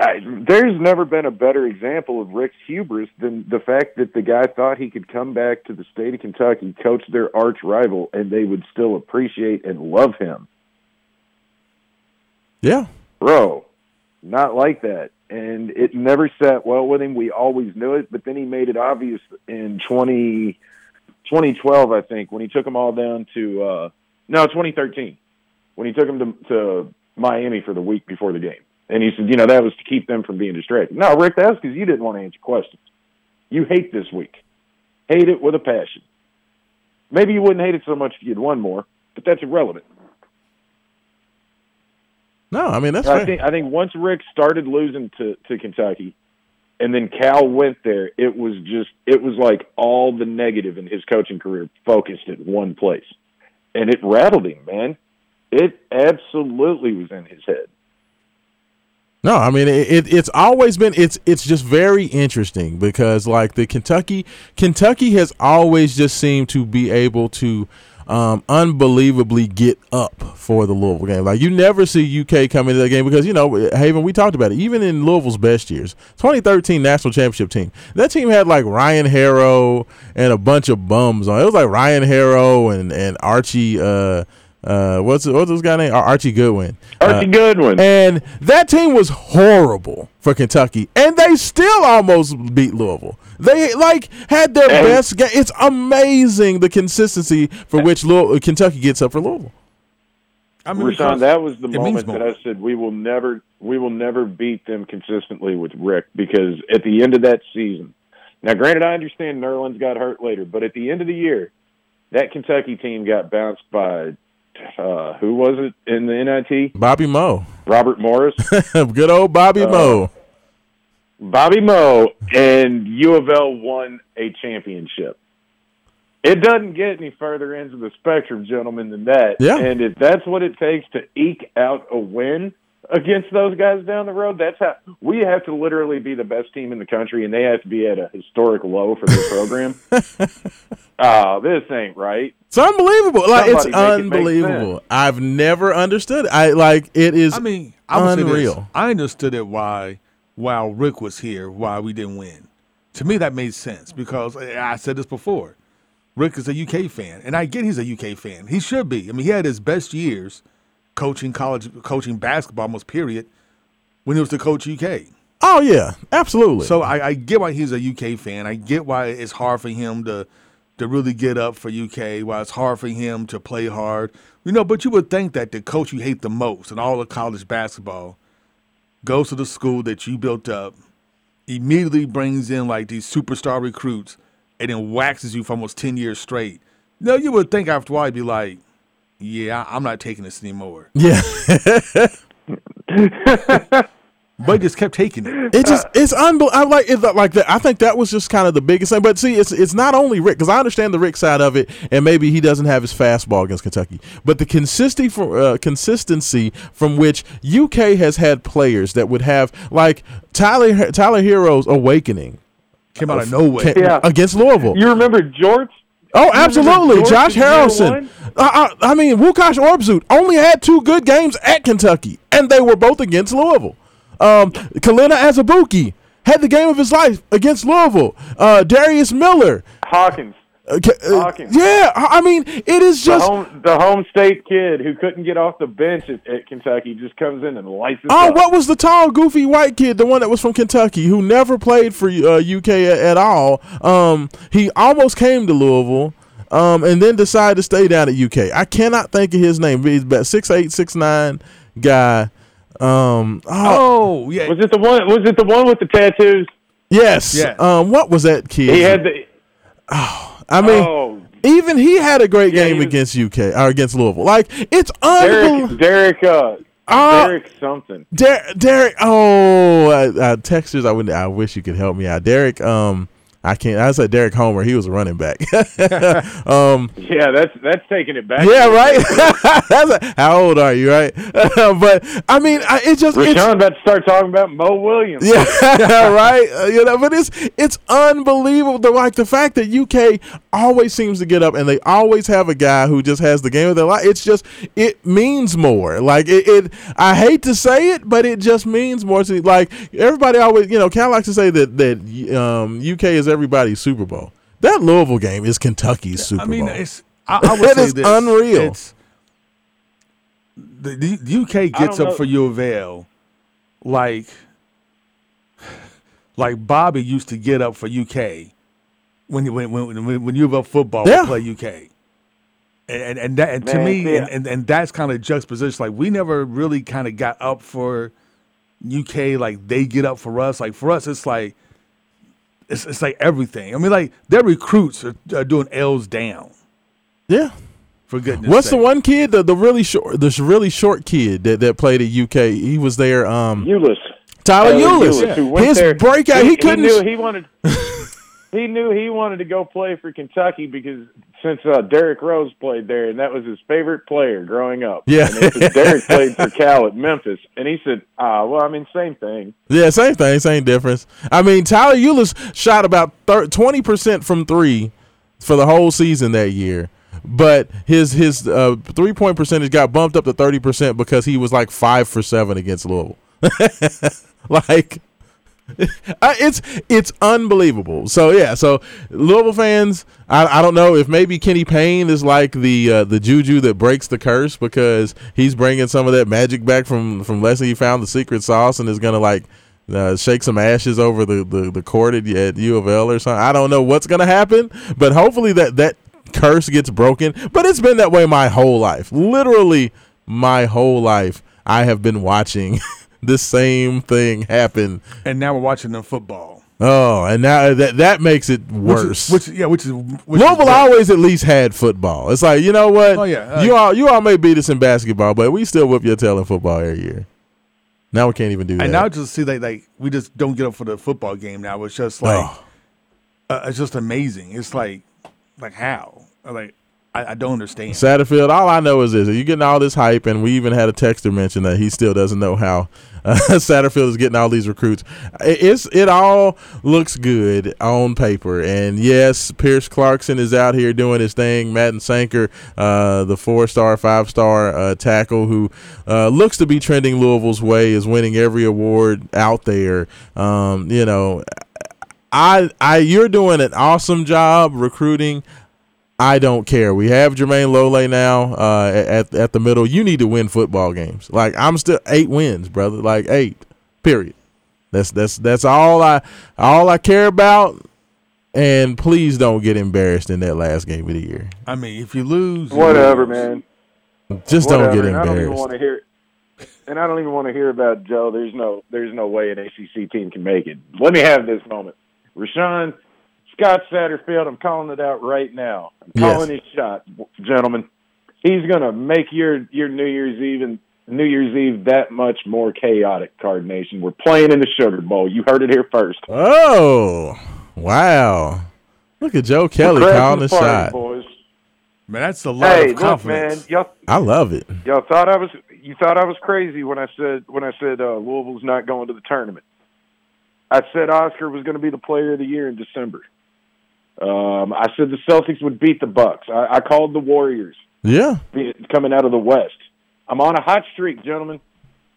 I, there's never been a better example of Rick's hubris than the fact that the guy thought he could come back to the state of Kentucky, coach their arch rival, and they would still appreciate and love him. yeah, Bro, not like that. And it never sat well with him. We always knew it, but then he made it obvious in 20, 2012, I think, when he took them all down to, uh, no, 2013, when he took them to, to Miami for the week before the game. And he said, you know, that was to keep them from being distracted. No, Rick, that's because you didn't want to answer questions. You hate this week. Hate it with a passion. Maybe you wouldn't hate it so much if you'd won more, but that's irrelevant. No, I mean that's I fair. think I think once Rick started losing to, to Kentucky, and then Cal went there, it was just it was like all the negative in his coaching career focused at one place, and it rattled him, man. It absolutely was in his head. No, I mean it, it. It's always been. It's it's just very interesting because like the Kentucky, Kentucky has always just seemed to be able to um, unbelievably get up for the Louisville game. Like you never see UK come into that game because you know Haven. We talked about it. Even in Louisville's best years, 2013 national championship team. That team had like Ryan Harrow and a bunch of bums on. It was like Ryan Harrow and and Archie. Uh, uh, what's what's this guy named Archie Goodwin. Archie Uh, Goodwin. and that team was horrible for Kentucky, and they still almost beat Louisville. They like had their And- best game. It's amazing the consistency for which Louis- Kentucky gets up for Louisville. I mean, Rashawn, that was the moment that. I said we will never we will never beat them consistently with Rick because at the end of that season. Now, granted, I understand Nerlens got hurt later, but at the end of the year, that Kentucky team got bounced by uh, who was it in the NIT? Bobby Moe, Robert Morris, good old Bobby Moe. Bobby Moe, and U of L won a championship. It doesn't get any further into the spectrum, gentlemen, than that. Yeah. And if that's what it takes to eke out a win against those guys down the road, that's how we have to literally be the best team in the country, and they have to be at a historic low for their program. Oh, this ain't right. It's unbelievable. Like it's Somebody make it make unbelievable. sense. I've never understood. It. I like it is. I mean, I would say unreal. I understood it why while Rick was here, why we didn't win. To me, that made sense because I I said this before. Rick is a UK fan, and I get he's a UK fan. He should be. I mean, he had his best years coaching college, coaching basketball, almost period, when he was the coach UK. oh yeah, absolutely. So I, I get why he's a UK fan. I get why it's hard for him to to really get up for UK. Why it's hard for him to play hard. You know, but you would think that the coach you hate the most in all of college basketball goes to the school that you built up, immediately brings in like these superstar recruits, and then waxes you for almost ten years straight. No, you would think after a while, you'd be like, "Yeah, I- I'm not taking this anymore." yeah, But just kept taking it. it just it's unbelievable. I like it like that. I think that was just kind of the biggest thing. But see, it's it's not only Rick because I understand the Rick side of it, and maybe he doesn't have his fastball against Kentucky, but the consistency from uh, consistency from which UK has had players that would have like Tyler Tyler Herro's awakening Came out of nowhere. ca- Yeah. against Louisville. You remember George? Oh, absolutely. Josh in year Harrellson. I, I, I mean, Lukasz Obrzut only had two good games at Kentucky, and they were both against Louisville. Um, Kelenna Azubuike had the game of his life against Louisville. Uh, Darius Miller. Hawkins, Uh, K- uh, yeah, I I mean, it is the just. home the home state kid who couldn't get off the bench at, at Kentucky, just comes in and lights it Oh, up. what was the tall, goofy white kid, the one that was from Kentucky, who never played for uh, UK at, at all? Um, he almost came to Louisville, um, and then decided to stay down at UK. I cannot think of his name. He's about six eight, six nine guy. Um, oh, Oh, yeah. Was it the one? Was it the one with the tattoos? yes. Yeah. Um, what was that kid? He had the. I mean, oh, even he had a great Yeah, game was- against UK or against Louisville. Like it's Derek, unbelievable. Derek, uh, Ah. Derek something. Der- Derek, oh, uh, uh, texters, I would, I wish you could help me out. Derek, um, I can't. I said Derek Homer. He was a running back. um, Yeah, that's that's taking it back. yeah, right. A, how old are you, right? but I mean, I, it just it's, Rashawn about to start talking about Mo Williams. yeah, right. Uh, you know, but it's it's unbelievable. The, like the fact that UK always seems to get up, and they always have a guy who just has the game of their life. It's just it means more. Like it, it I hate to say it, but it just means more to like everybody always. You know, of likes to say that that um, UK is everybody's Super Bowl. That Louisville game is Kentucky's Super Bowl. I mean, Bowl. it's I, I would It say is this. unreal. It's, the, the the UK gets up know. for U of L like like Bobby used to get up for UK when when when when, when U of L football Yeah. would play UK. And and, and that and to Man, me see, and, and, and that's kind of juxtaposition. Like we never really kind of got up for UK like they get up for us. Like for us, it's like it's, it's like everything. I mean, like their recruits are, are doing L's down yeah. for goodness. What's the one kid? The, the really short, the really short kid that, that played at UK. He was there. Um, Ulis. Tyler Tyler Ulis. Ulis, who went His there. breakout. He, couldn't. knew he wanted. he knew he wanted to go play for Kentucky because since uh, Derrick Rose played there, and that was his favorite player growing up. Yeah. and Derrick played for Cal at Memphis, and he said, "Ah, well, I mean, same thing." Yeah, same thing, same difference. I mean, Tyler Ulis shot about twenty percent from three for the whole season that year, but his his uh, three point percentage got bumped up to thirty percent because he was like five for seven against Louisville. like. It's it's unbelievable. So yeah, so Louisville fans, I, I don't know if maybe Kenny Payne is like the uh, the juju that breaks the curse because he's bringing some of that magic back from from Leslie. He found the secret sauce and is gonna like uh, shake some ashes over the, the the court at, at U of L or something. I don't know what's gonna happen, but hopefully that that curse gets broken. But it's been that way my whole life, literally my whole life. I have been watching. this same thing happen. And now we're watching them football. Oh, and now that that makes it worse. Which, is, which yeah, which is which Louisville is always at least had football. It's like you know what? Oh, yeah. Uh, you all you all may beat us in basketball, but we still whip your tail in football every year. Now we can't even do that. And now just see like like we just don't get up for the football game now. It's just like Oh. uh, it's just amazing. It's like like how like I, I don't understand. Satterfield, all I know is this: you're getting all this hype, and we even had a texter mention that he still doesn't know how uh, Satterfield is getting all these recruits. It- It's it all looks good on paper, and yes, Pierce Clarkson is out here doing his thing. Madden Sanker, uh, the four-star, five-star uh, tackle who uh, looks to be trending Louisville's way, is winning every award out there. Um, you know, I I you're doing an awesome job recruiting. I don't care. We have Jermayne Lole now uh, at at the middle. You need to win football games. Like I'm still eight wins, brother. Like eight. Period. That's that's that's all I all I care about. And please don't get embarrassed in that last game of the year. I mean, if you lose, you Whatever, lose. man. Just Whatever. don't get and I don't even embarrassed. want to hear. And I don't even want to hear about Joe. There's no, there's no way an ACC team can make it. Let me have this moment. Rashawn Scott Satterfield. I'm calling it out right now. I'm Yes. calling his shot, gentlemen. He's gonna make your your New Year's Eve and New Year's Eve that much more chaotic. Card Nation. We're playing in the Sugar Bowl. You heard it here first. Oh wow! Look at Joe Kelly Crashing calling the the party, shot. boys. Man, that's a lot Hey, of look, man, confidence. y'all I love it. Y'all thought I was you thought I was crazy when I said when I said uh, Louisville's not going to the tournament. I said Oscar was going to be the player of the year in December. Um, I said the Celtics would beat the Bucks. I, I called the Warriors Yeah. coming out of the West. I'm on a hot streak, gentlemen.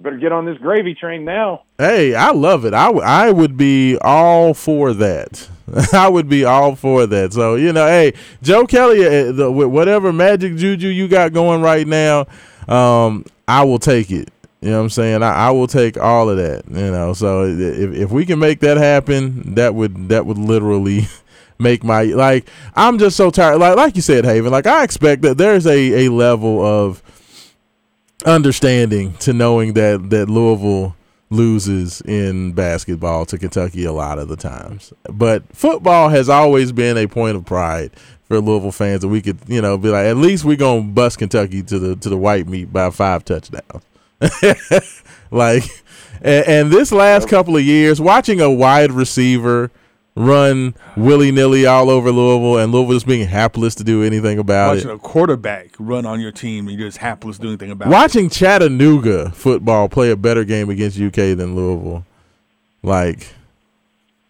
Better get on this gravy train now. Hey, I love it. I, w- I would be all for that. I would be all for that. So you know, hey, Joe Kelly, uh, the, whatever magic juju you got going right now, um, I will take it. You know what I'm saying? I, I will take all of that. You know, so if if we can make that happen, that would that would literally make my like. I'm just so tired. Like like you said, Haven. Like I expect that there's a a level of understanding to knowing that that Louisville loses in basketball to Kentucky a lot of the times. But football has always been a point of pride for Louisville fans that we could, you know, be like at least we're going to bust Kentucky to the to the white meat by five touchdowns. like and, and this last couple of years watching a wide receiver run willy-nilly all over Louisville and Louisville just being hapless to do anything about Watching it. Watching a quarterback run on your team and you're just hapless to do anything about it. Watching Chattanooga football play a better game against UK than Louisville, like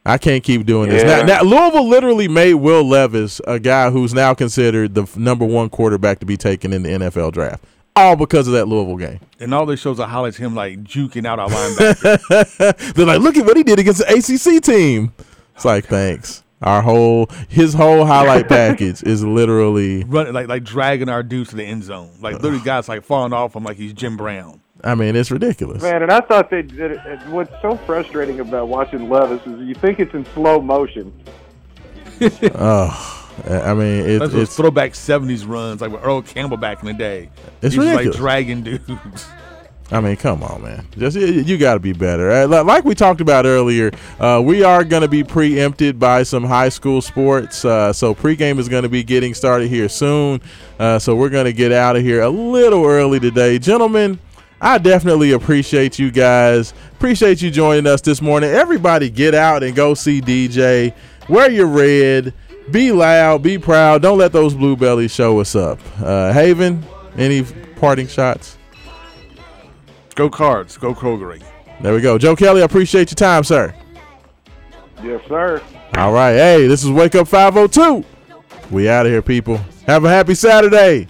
I can't keep doing this. Yeah. Now, now Louisville literally made Will Levis a guy who's now considered the number one quarterback to be taken in the NFL draft, all because of that Louisville game. And all this shows are highlights him like juking out our linebacker. They're like, look at what he did against the ACC team. It's like, thanks. Our whole his whole highlight package is literally. running like like dragging our dudes to the end zone. Like literally guys like falling off him like he's Jim Brown. I mean, it's ridiculous. Man, and I thought they did it. What's so frustrating about watching Levis is you think it's in slow motion. Oh, I mean, it, That's those it's throwback seventies runs like with Earl Campbell back in the day. It's he's just, like ridiculous. dragging dudes. I mean, come on, man. Just you, got to be better. Uh, Like we talked about earlier, uh, we are going to be preempted by some high school sports. Uh, so pregame is going to be getting started here soon. Uh, so we're going to get out of here a little early today, gentlemen. I definitely appreciate you guys. Appreciate you joining us this morning. Everybody, get out and go see DJ. Wear your red. Be loud. Be proud. Don't let those blue bellies show us up. Uh, Haven, any parting shots? Go cards. Go Kroger. There we go. Joe Kelly, I appreciate your time, sir. Yes, sir. All right. Hey, this is Wake Up 502. We out of here, people. Have a happy Saturday.